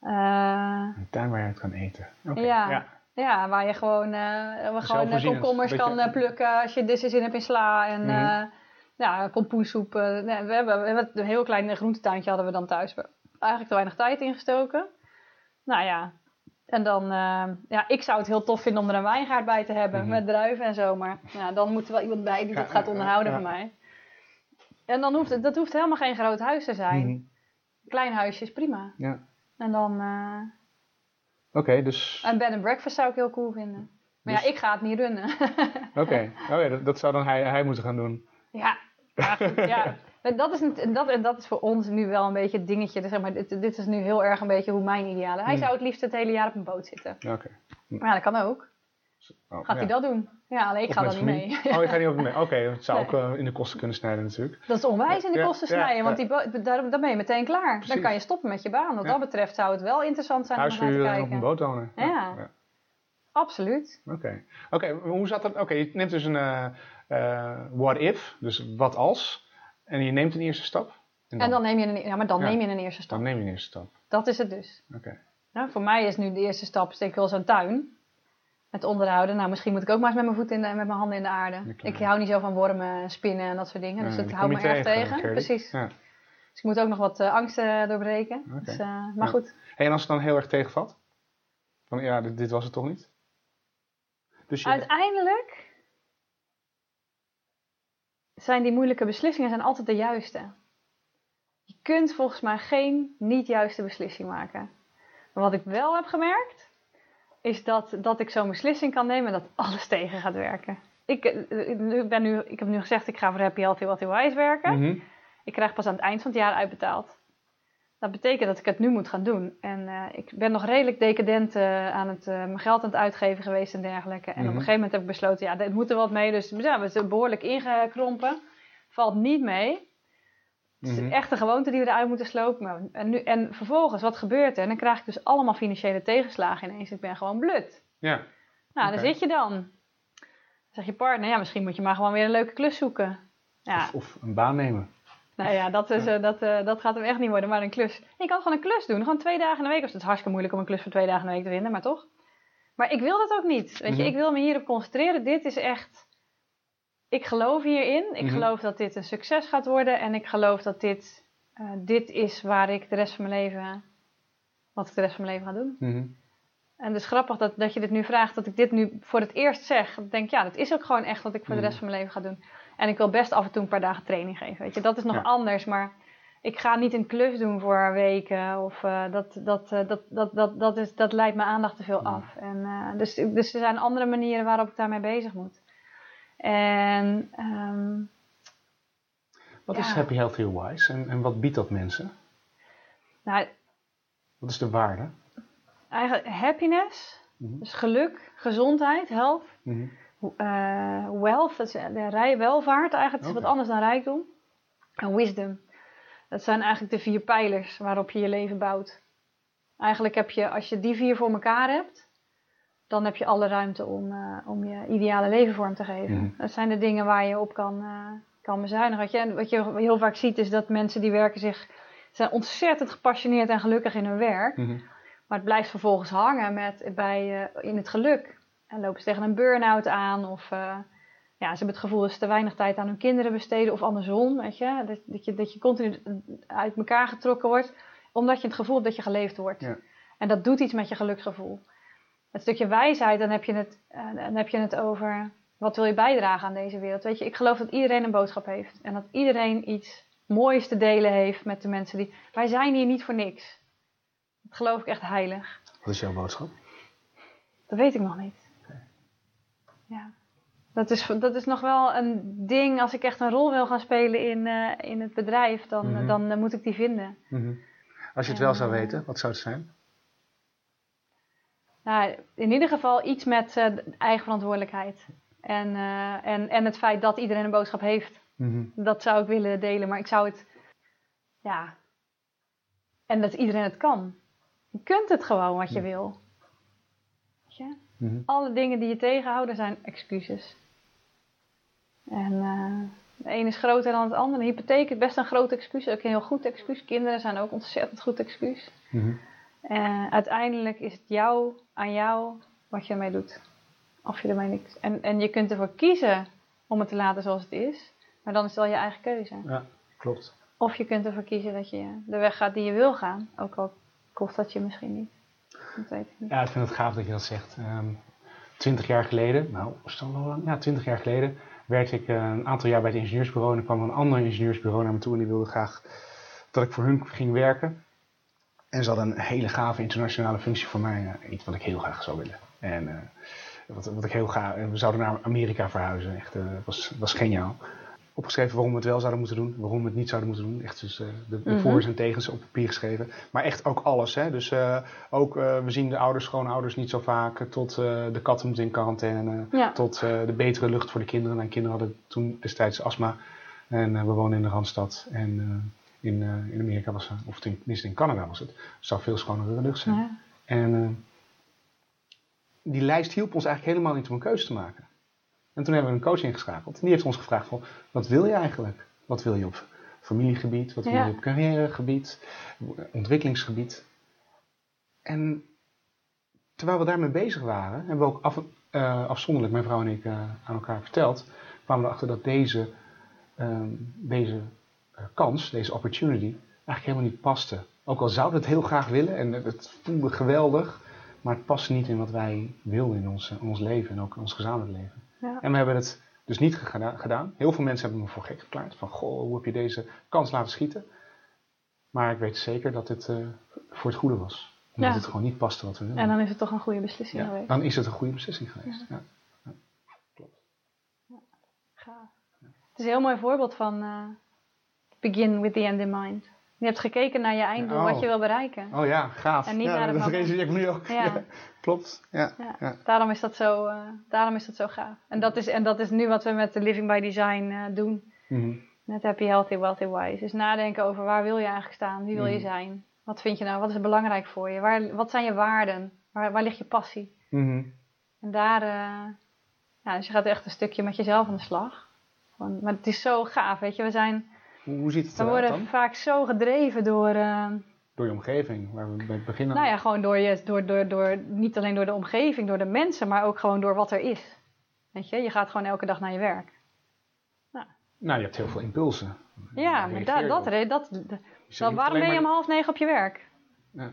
eh, Een tuin waar je uit kan eten. Ja. ja. ja, waar je gewoon, eh, waar gewoon eh, komkommers beetje- kan eh, plukken als je dus zin hebt in sla. En Mhm. eh, ja, pompoensoep. eh, nee, we, hebben, we hebben een heel klein groentetuintje hadden we dan thuis. We Eigenlijk te weinig tijd ingestoken. Nou ja, en dan, eh, ja, ik zou het heel tof vinden om er een wijngaard bij te hebben Mhm. met druiven en zo. Maar ja, dan moet er wel iemand bij die Ja, dat gaat onderhouden ja. voor mij. En dan hoeft het, dat hoeft helemaal geen groot huis te zijn. Mhm. Klein huisje is prima. Ja. En dan, eh, Oké, dus... een bed and breakfast zou ik heel cool vinden. Maar Dus- ja, ik ga het niet runnen. Oké, oh, ja, dat, dat zou dan hij, hij moeten gaan doen. ja, ja, goed, ja. En Dat is, dat, en dat is voor ons nu wel een beetje het dingetje. Dus Zeg maar, dit, dit is nu heel erg een beetje hoe mijn ideale. Hij Hmm. zou het liefst het hele jaar op een boot zitten. Ja, Oké. Maar ja, dat kan ook. Oh, Gaat ja. hij dat doen? Ja, alleen ik Of ga dan niet mee. Oh, je gaat niet ook mee. Oké, dat zou Nee. ook eh, in de kosten kunnen snijden natuurlijk. Dat is onwijs in de kosten snijden, want die daar, dan ben je meteen klaar. Precies. Dan kan je stoppen met je baan. Wat dat betreft zou het wel interessant zijn om naar te kijken. op een boot wonen. Ja. Absoluut. Oké, Oké, hoe zat dat? Oké, je neemt dus een eh, eh, what if, dus wat als. En je neemt een eerste stap. En dan neem je een, ja, maar dan Ja. neem je een eerste stap. dan neem je een eerste stap. Dat is het dus. Oké. Nou, voor mij is nu de eerste stap, steek wel zo'n tuin. Met onderhouden. Nou, misschien moet ik ook maar eens met mijn voeten in de, met mijn handen in de aarde. Ja. Ik hou niet zo van wormen, en spinnen en dat soort dingen. Dus dat houdt me erg tegen. Gerdy. Precies. Ja. Dus ik moet ook nog wat eh, angsten doorbreken. Oké. Dus, eh, maar goed. Hey, en als het dan heel erg tegenvalt? Van ja, dit, dit was het toch niet? Dus je, Uiteindelijk zijn die moeilijke beslissingen zijn altijd de juiste. Je kunt volgens mij geen niet juiste beslissing maken. Maar wat ik wel heb gemerkt, is dat, dat ik zo'n beslissing kan nemen dat alles tegen gaat werken. Ik, eh, ik ben nu, ik heb nu gezegd, ik ga voor Happy Healthy Wealthy Wise werken. Mhm. Ik krijg pas aan het eind van het jaar uitbetaald. Dat betekent dat ik het nu moet gaan doen. En eh, ik ben nog redelijk decadent eh, aan het, eh, mijn geld aan het uitgeven geweest en dergelijke. En op Mhm. een gegeven moment heb ik besloten, ja, dit moet er wat mee. Dus ja, we zijn behoorlijk ingekrompen. Valt niet mee. Het is Mhm. echt een gewoonte die we eruit moeten slopen. Maar- En, nu, en vervolgens, wat gebeurt er? En dan krijg ik dus allemaal financiële tegenslagen ineens. Ik ben gewoon blut. Ja, Nou, Oké. daar zit je dan. Dan zeg je partner, ja, misschien moet je maar gewoon weer een leuke klus zoeken. Ja, of, of een baan nemen. Nou ja, dat, is, eh, dat, eh, dat gaat hem echt niet worden, maar een klus. Je kan gewoon een klus doen, gewoon twee dagen in de week. Dus het is hartstikke moeilijk om een klus voor twee dagen in de week te vinden, maar toch? Maar ik wil dat ook niet. Weet je, Mhm. ik wil me hierop concentreren. Dit is echt. Ik geloof hierin. Ik Mhm. geloof dat dit een succes gaat worden. En ik geloof dat dit, eh, dit is waar ik de rest van mijn leven. Wat ik de rest van mijn leven ga doen. En het is grappig dat, dat je dit nu vraagt, dat ik dit nu voor het eerst zeg. Ik denk, ja, dat is ook gewoon echt wat ik voor de Mhm. rest van mijn leven ga doen. En ik wil best af en toe een paar dagen training geven. Weet je, dat is nog Ja. anders. Maar ik ga niet een klus doen voor weken. Of eh, dat, dat, eh, dat, dat, dat, dat, is, dat leidt mijn aandacht te veel af. En, eh, dus, dus er zijn andere manieren waarop ik daarmee bezig moet. En ehm, Wat is. Happy Healthy Wise en, en wat biedt dat mensen? nou, Wat is de waarde? eigenlijk happiness, Mhm. dus geluk, gezondheid, health. Mhm. Eh, wealth, dat is de rij, welvaart eigenlijk, is wat anders dan rijkdom. En wisdom. Dat zijn eigenlijk de vier pijlers waarop je je leven bouwt. Eigenlijk heb je, als je die vier voor elkaar hebt, dan heb je alle ruimte om, eh, om je ideale leven vorm te geven. Mhm. Dat zijn de dingen waar je op kan, eh, kan bezuinigen. Wat je, en wat je heel vaak ziet is dat mensen die werken zich, zijn ontzettend gepassioneerd en gelukkig in hun werk. Mhm. Maar het blijft vervolgens hangen met, bij, eh, in het geluk. En lopen ze tegen een burn-out aan. Of eh, ja, ze hebben het gevoel dat ze te weinig tijd aan hun kinderen besteden. Of andersom, weet je. Dat, dat je. dat je continu uit elkaar getrokken wordt. Omdat je het gevoel hebt dat je geleefd wordt. Ja. En dat doet iets met je geluksgevoel. Het stukje wijsheid, dan heb je het, eh, dan heb je het over... Wat wil je bijdragen aan deze wereld? Weet je, ik geloof dat iedereen een boodschap heeft. En dat iedereen iets moois te delen heeft met de mensen die... Wij zijn hier niet voor niks. Dat geloof ik echt heilig. Wat is jouw boodschap? Dat weet ik nog niet. Ja. Dat is, dat is nog wel een ding. Als ik echt een rol wil gaan spelen in, eh, in het bedrijf, dan, Mhm. dan eh, moet ik die vinden. Mhm. Als je het En, wel zou eh, weten, wat zou het zijn? Nou, in ieder geval iets met eigen verantwoordelijkheid. En, en, en het feit dat iedereen een boodschap heeft. Mhm. Dat zou ik willen delen. Maar ik zou het... Ja. En dat iedereen het kan. Je kunt het gewoon wat je wil. Weet je? Mhm. alle dingen die je tegenhouden zijn excuses. En eh, de ene is groter dan het andere. Een hypotheek is best een groot excuus, ook een heel goed excuus. Kinderen zijn ook ontzettend goed excuus. En uiteindelijk is het jou, aan jou, wat je ermee doet. Of je ermee niks. En, en je kunt ervoor kiezen om het te laten zoals het is. Maar dan is het wel je eigen keuze. Ja, klopt. Of je kunt ervoor kiezen dat je de weg gaat die je wil gaan. Ook al kost dat je misschien niet. Ja, ik vind het gaaf dat je dat zegt. Ehm, Twintig jaar geleden, nou, is het al lang? Ja, twintig jaar geleden werkte ik eh, een aantal jaar bij het ingenieursbureau. En er kwam een ander ingenieursbureau naar me toe en die wilde graag dat ik voor hun ging werken. En ze hadden een hele gave internationale functie voor mij. eh, iets wat ik heel graag zou willen. En eh, wat, wat ik heel graag... We zouden naar Amerika verhuizen. Echt, was, was geniaal. Opgeschreven waarom we het wel zouden moeten doen. Waarom we het niet zouden moeten doen. Echt dus eh, de, de Mhm. voor's en tegens op papier geschreven. Maar echt ook alles. Hè? Dus eh, ook, eh, we zien de ouders, schoonouders niet zo vaak. Tot de katten moeten in quarantaine. Ja. Tot de betere lucht voor de kinderen. Mijn kinderen hadden toen destijds astma. En we wonen in de Randstad. En in, in Amerika was het, of tenminste in Canada was het, zou veel schonere lucht zijn. Ja. En die lijst hielp ons eigenlijk helemaal niet om een keuze te maken. En toen hebben we een coach ingeschakeld. En die heeft ons gevraagd van, wat wil je eigenlijk? Wat wil je op familiegebied? Wat wil je op carrièregebied? Ontwikkelingsgebied? En terwijl we daarmee bezig waren, hebben we ook af, eh, afzonderlijk, mijn vrouw en ik, eh, aan elkaar verteld, kwamen we erachter dat deze, ehm, deze eh, kans, deze opportunity, eigenlijk helemaal niet paste. Ook al zouden we het heel graag willen en het- voelde geweldig, maar het paste niet in wat wij wilden in ons, in ons leven en ook in ons gezamenlijk leven. Ja. En we hebben het dus niet geda- gedaan. Heel veel mensen hebben me voor gek verklaard. Van, goh, hoe heb je deze kans laten schieten? Maar ik weet zeker dat dit eh, voor het goede was. Omdat Ja. het gewoon niet paste wat we wilden. En dan is het toch een goede beslissing ja, geweest. dan is het een goede beslissing geweest. Ja. Gaaf. Het is een heel mooi voorbeeld van eh, begin with the end in mind. Je hebt gekeken naar je einddoel, Oh. wat je wil bereiken. Oh ja, gaaf. En niet ja, naar dat moment. realiseer ik nu ook. Ja. Ja, klopt. Ja. Ja. Daarom, is dat zo, eh, daarom is dat zo gaaf. En dat is, en dat is nu wat we met de Living by Design eh, doen. Mhm. Met Happy, Healthy, Wealthy, Wise. Is nadenken over waar wil je eigenlijk staan? Wie wil je Mhm. zijn? Wat vind je nou? Wat is belangrijk voor je? Waar, wat zijn je waarden? Waar, waar ligt je passie? Mhm. En daar, eh, ja, dus je gaat echt een stukje met jezelf aan de slag. Maar het is zo gaaf, weet je. We zijn, Hoe, hoe ziet het We eruit worden dan? vaak zo gedreven door, eh, Door je omgeving, waar we bij het begin nou ja, gewoon door je, door, door, door, niet alleen door de omgeving, door de mensen, maar ook gewoon door wat er is. Weet je, je gaat gewoon elke dag naar je werk. Nou, je hebt heel veel impulsen. Ja, maar da, dat, dat, niet waarom ben je om half negen op je werk? Ja.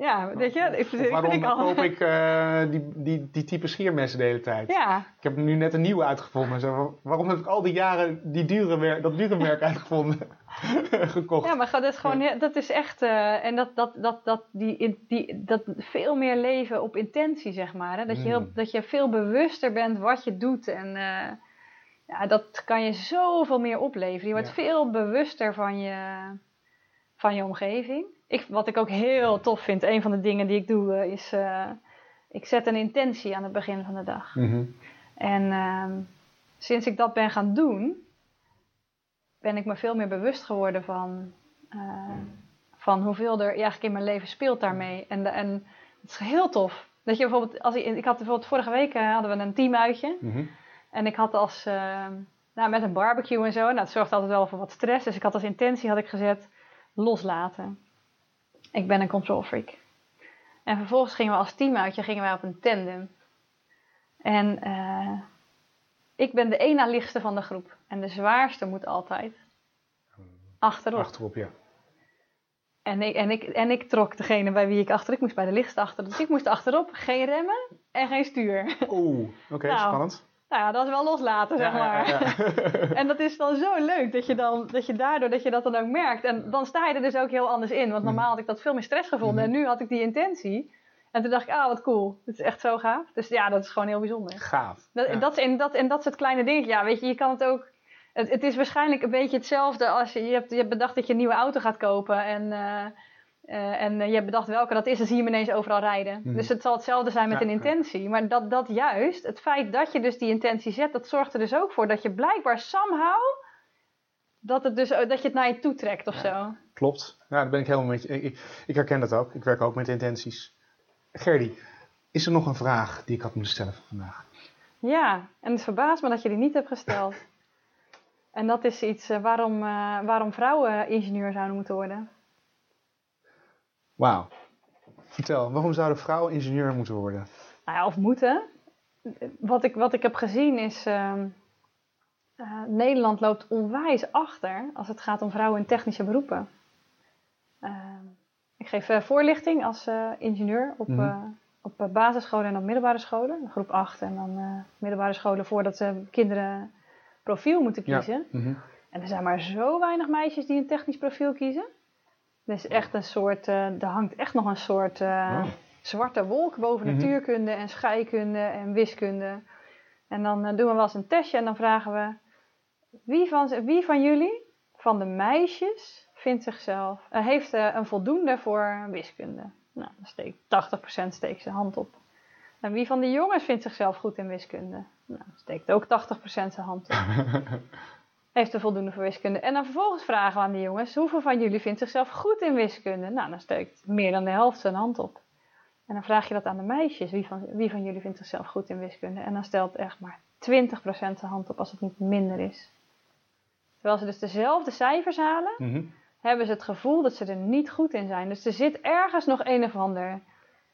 Ja, weet je, ik, ik waarom vind ik al. koop ik eh, die, die, die type schiermessen de hele tijd? Ja, Ik heb nu net een nieuwe uitgevonden. Zo, waarom heb ik al die jaren die dure dat dure merk uitgevonden? Gekocht. ja, maar dat is gewoon, dat is echt, eh, en dat, dat, dat, dat, die, in- die, dat veel meer leven op intentie, zeg maar. Hè? Dat, je heel, Mm. dat je veel bewuster bent wat je doet en eh, ja, dat kan je zoveel meer opleveren. Je wordt Ja. veel bewuster van je, van je omgeving. Ik, wat ik ook heel tof vind, een van de dingen die ik doe, eh, is eh, ik zet een intentie aan het begin van de dag. Mhm. En ehm, sinds ik dat ben gaan doen, ben ik me veel meer bewust geworden van, eh, van hoeveel er eigenlijk in mijn leven speelt daarmee. En, en het is heel tof. Dat je bijvoorbeeld, als ik, ik had bijvoorbeeld vorige week hadden we een teamuitje. Mhm. En ik had als, ehm, nou met een barbecue en zo, nou dat zorgt altijd wel voor wat stress. Dus ik had als intentie had ik gezet, loslaten. Ik ben een control freak. En vervolgens gingen we als teamuitje gingen wij op een tandem. En eh, ik ben de ena lichtste van de groep. En de zwaarste moet altijd achterop. Achterop, ja. En ik, en, ik, en ik trok degene bij wie ik achter. Ik moest bij de lichtste achter. Dus ik moest achterop. Geen remmen en geen stuur. Oeh, oké, Nou, spannend. Nou ja, dat is wel loslaten, zeg maar. ja, ja. En dat is dan zo leuk dat je, dan, dat je daardoor dat je dat dan ook merkt. En dan sta je er dus ook heel anders in. Want normaal had ik dat veel meer stress gevonden. En nu had ik die intentie. En toen dacht ik, ah, wat cool. Het is echt zo gaaf. Dus ja, dat is gewoon heel bijzonder. Gaaf. Dat, Ja. dat, is, en, dat, en dat soort kleine dingen. Ja, weet je, je kan het ook... Het, het is waarschijnlijk een beetje hetzelfde als je, je, hebt, je hebt bedacht dat je een nieuwe auto gaat kopen. En, eh, eh, en eh, je hebt bedacht welke dat is. Dan zie je hem ineens overal rijden. Mhm. Dus het zal hetzelfde zijn met Ja, een intentie. Maar dat, dat juist, het feit dat je dus die intentie zet... dat zorgt er dus ook voor dat je blijkbaar somehow... dat, het dus, dat je het naar je toe trekt of zo. Klopt. Ja, daar ben ik helemaal met je. Ik, ik, ik herken dat ook. Ik werk ook met intenties. Gerdy, is er nog een vraag die ik had moeten stellen voor vandaag? Ja, en het verbaast me dat je die niet hebt gesteld. en dat is iets eh, waarom, waarom vrouwen ingenieur zouden moeten worden. Wauw. Vertel, waarom zouden vrouwen ingenieur moeten worden? Nou ja, of moeten. Wat ik, wat ik heb gezien is. eh, Nederland loopt onwijs achter als het gaat om vrouwen in technische beroepen. Ehm, ik geef eh, voorlichting als eh, ingenieur op, Mhm. op basisscholen en op middelbare scholen. Groep 8 en dan middelbare scholen voordat ze kinderen profiel moeten Ja. kiezen. Mhm. En er zijn maar zo weinig meisjes die een technisch profiel kiezen. Er is echt een soort, eh, er hangt echt nog een soort eh, Oh. zwarte wolk boven Mhm. natuurkunde en scheikunde en wiskunde. En dan eh, doen we wel eens een testje en dan vragen we, wie van, wie van jullie, van de meisjes, vindt zichzelf, heeft een voldoende voor wiskunde? Nou, dan steekt 80% steekt zijn hand op. En wie van de jongens vindt zichzelf goed in wiskunde? Nou, dan steekt ook 80% zijn hand op heeft er voldoende voor wiskunde. En dan vervolgens vragen we aan de jongens: hoeveel van jullie vindt zichzelf goed in wiskunde? Nou, dan steekt meer dan de helft zijn hand op. En dan vraag je dat aan de meisjes: wie van, wie van jullie vindt zichzelf goed in wiskunde? En dan stelt echt maar 20% zijn hand op als het niet minder is. Terwijl ze dus dezelfde cijfers halen, Mhm. hebben ze het gevoel dat ze er niet goed in zijn. Dus er zit ergens nog een of ander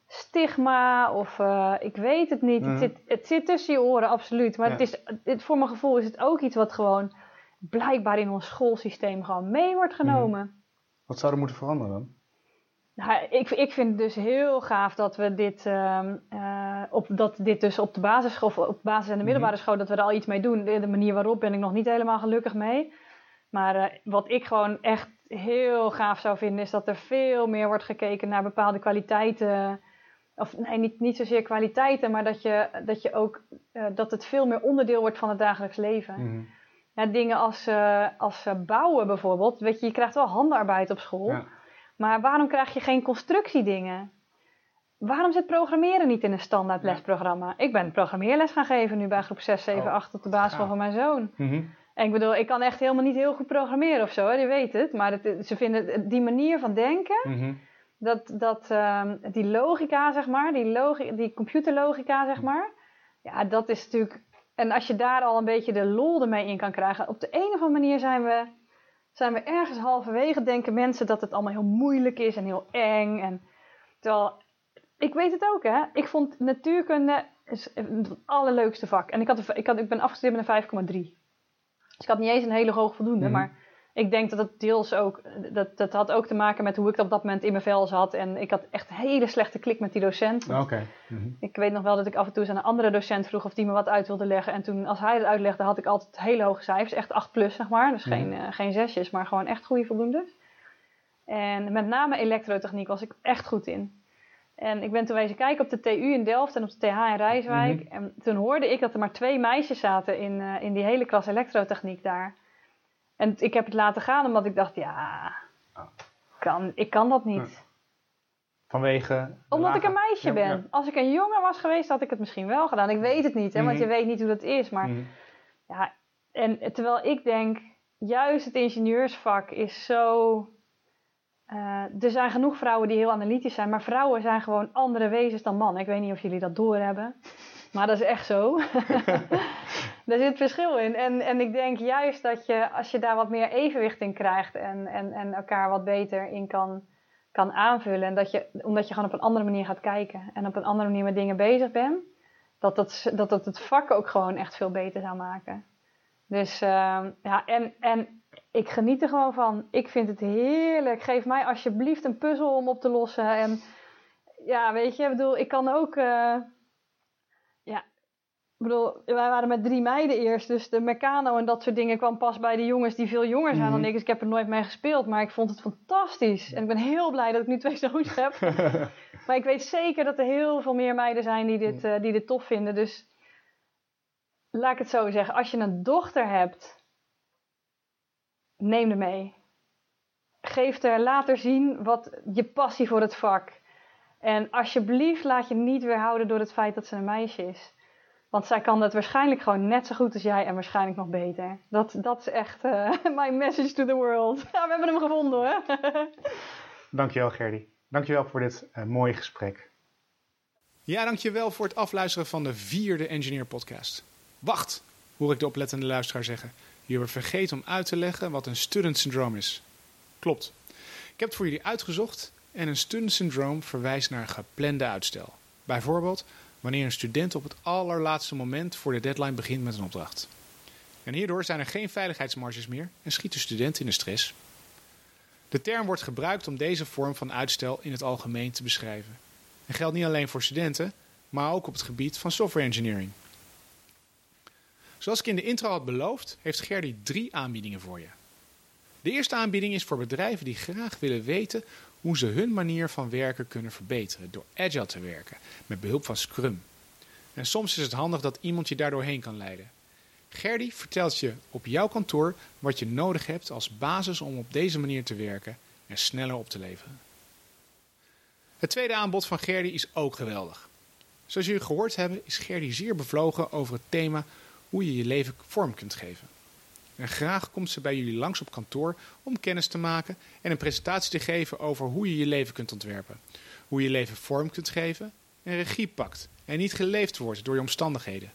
stigma of eh, ik weet het niet. Mhm. Het, zit, het zit tussen je oren, absoluut. Maar Ja. het is, het, voor mijn gevoel is het ook iets wat gewoon blijkbaar in ons schoolsysteem gewoon mee wordt genomen. Wat zou er moeten veranderen? Nou, ik, ik vind het dus heel gaaf dat we dit, ehm, eh, op, dat dit dus op de basisschool, of op basis- en de middelbare school, dat we er al iets mee doen. De, de manier waarop ben ik nog niet helemaal gelukkig mee. Maar eh, wat ik gewoon echt heel gaaf zou vinden, is dat er veel meer wordt gekeken naar bepaalde kwaliteiten. Of nee, niet, niet zozeer kwaliteiten, maar dat, je, dat, je ook, eh, dat het veel meer onderdeel wordt van het dagelijks leven. Mhm. Ja, dingen als, eh, als eh, bouwen bijvoorbeeld. Weet je, je krijgt wel handarbeid op school. Ja. Maar waarom krijg je geen constructiedingen? Waarom zit programmeren niet in een standaard Ja. lesprogramma? Ik ben programmeerles gaan geven nu bij groep 6, 7, Oh, 8 op de basisschool van mijn zoon. Mhm. En ik bedoel, ik kan echt helemaal niet heel goed programmeren of zo, hè, je weet het. Maar het, ze vinden die manier van denken, Mhm. dat, dat, ehm, die logica, zeg maar, die, logi die computerlogica, zeg maar. Ja, dat is natuurlijk... En als je daar al een beetje de lol ermee in kan krijgen. Op de een of andere manier zijn we zijn we ergens halverwege denken mensen dat het allemaal heel moeilijk is en heel eng. En, terwijl, ik weet het ook hè. Ik vond natuurkunde is het allerleukste vak. En ik, had, ik, had, ik ben afgestudeerd met een 5,3. Dus ik had niet eens een hele hoog voldoende. Mhm. Maar ik denk dat het deels ook, dat, dat had ook te maken met hoe ik op dat moment in mijn vel zat. En ik had echt een hele slechte klik met die docent. Oké. Mhm. Ik weet nog wel dat ik af en toe eens aan een andere docent vroeg of die me wat uit wilde leggen. En toen, als hij het uitlegde, had ik altijd hele hoge cijfers. Echt 8 plus, zeg maar. Dus geen, eh, geen zesjes, maar gewoon echt goede voldoendes. En met name elektrotechniek was ik echt goed in. En ik ben toen wezen kijken op de TU in Delft en op de TH in Rijswijk. En toen hoorde ik dat er maar twee meisjes zaten in, eh, in die hele klas elektrotechniek daar. En ik heb het laten gaan omdat ik dacht, ja, kan, ik kan dat niet. Vanwege... Omdat lage- ik een meisje ben. ja. Als ik een jongen was geweest, had ik het misschien wel gedaan. Ik weet het niet, hè, want Mhm. je weet niet hoe dat is. Maar Mhm. ja, en terwijl ik denk, juist het ingenieursvak is zo. eh, er zijn genoeg vrouwen die heel analytisch zijn, maar vrouwen zijn gewoon andere wezens dan mannen. Ik weet niet of jullie dat doorhebben, maar dat is echt zo. Daar zit verschil in. En, en ik denk juist dat je, als je daar wat meer evenwicht in krijgt en, en, en elkaar wat beter in kan, kan aanvullen, en dat je, omdat je gewoon op een andere manier gaat kijken en op een andere manier met dingen bezig bent, dat dat, dat, dat het vak ook gewoon echt veel beter zou maken. Dus ehm, ja, en, en ik geniet er gewoon van. Ik vind het heerlijk. Geef mij alsjeblieft een puzzel om op te lossen. En ja, weet je, ik bedoel, ik kan ook. eh, ik bedoel, wij waren met drie meiden eerst. Dus de Meccano en dat soort dingen kwam pas bij de jongens die veel jonger zijn dan Mhm. ik. Dus ik heb er nooit mee gespeeld. Maar ik vond het fantastisch. En ik ben heel blij dat ik nu twee zoons heb. Maar ik weet zeker dat er heel veel meer meiden zijn die dit, eh, die dit tof vinden. Dus laat ik het zo zeggen. Als je een dochter hebt, neem er mee. Geef er, laat er zien wat je passie voor het vak. En alsjeblieft laat je niet weerhouden door het feit dat ze een meisje is. Want zij kan dat waarschijnlijk gewoon net zo goed als jij en waarschijnlijk nog beter. Dat, dat is echt eh, my message to the world. Ja, we hebben hem gevonden hoor. Dankjewel Gerdy. Dankjewel voor dit eh, mooie gesprek. Ja, dankjewel voor het afluisteren van de vierde Engineer Podcast. Wacht, hoor ik de oplettende luisteraar zeggen. Je wordt vergeten om uit te leggen wat een student syndroom is. Klopt. Ik heb het voor jullie uitgezocht en een student syndroom verwijst naar geplande uitstel. Bijvoorbeeld wanneer een student op het allerlaatste moment voor de deadline begint met een opdracht. En hierdoor zijn er geen veiligheidsmarges meer en schiet de student in de stress. De term wordt gebruikt om deze vorm van uitstel in het algemeen te beschrijven. En geldt niet alleen voor studenten, maar ook op het gebied van software engineering. Zoals ik in de intro had beloofd, heeft Gerdy drie aanbiedingen voor je. De eerste aanbieding is voor bedrijven die graag willen weten hoe ze hun manier van werken kunnen verbeteren door agile te werken met behulp van Scrum. En soms is het handig dat iemand je daardoor heen kan leiden. Gerdy vertelt je op jouw kantoor wat je nodig hebt als basis om op deze manier te werken en sneller op te leveren. Het tweede aanbod van Gerdy is ook geweldig. Zoals jullie gehoord hebben is Gerdy zeer bevlogen over het thema hoe je je leven vorm kunt geven. En graag komt ze bij jullie langs op kantoor om kennis te maken en een presentatie te geven over hoe je je leven kunt ontwerpen. Hoe je leven vorm kunt geven en regie pakt en niet geleefd wordt door je omstandigheden.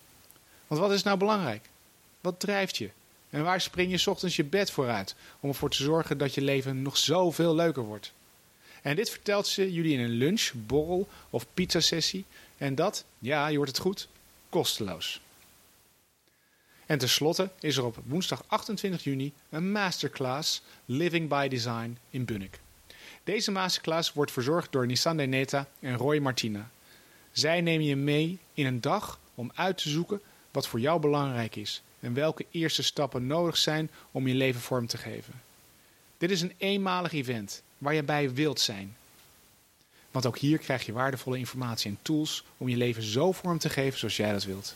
Want wat is nou belangrijk? Wat drijft je? En waar spring je ochtends je bed vooruit om ervoor te zorgen dat je leven nog zoveel leuker wordt? En dit vertelt ze jullie in een lunch, borrel of pizzasessie. En dat, ja, je hoort het goed, kosteloos. En tenslotte is er op woensdag 28 juni een masterclass Living by Design in Bunnik. Deze masterclass wordt verzorgd door Nissan Neta en Roy Martina. Zij nemen je mee in een dag om uit te zoeken wat voor jou belangrijk is en welke eerste stappen nodig zijn om je leven vorm te geven. Dit is een eenmalig event waar je bij wilt zijn. Want ook hier krijg je waardevolle informatie en tools om je leven zo vorm te geven zoals jij dat wilt.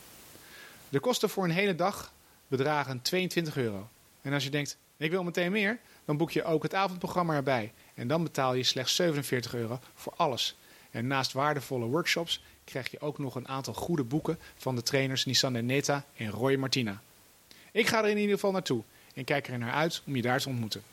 De kosten voor een hele dag bedragen 22 euro. En als je denkt, ik wil meteen meer, dan boek je ook het avondprogramma erbij. En dan betaal je slechts 47 euro voor alles. En naast waardevolle workshops krijg je ook nog een aantal goede boeken van de trainers Nissan Neta en Roy Martina. Ik ga er in ieder geval naartoe en kijk er naar uit om je daar te ontmoeten.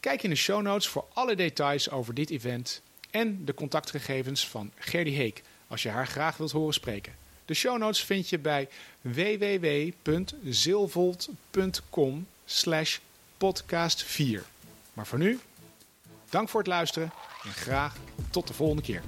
Kijk in de show notes voor alle details over dit event en de contactgegevens van Gerdy Heek als je haar graag wilt horen spreken. De show notes vind je bij www.zilvold.com slash podcast 4. Maar voor nu, dank voor het luisteren en graag tot de volgende keer.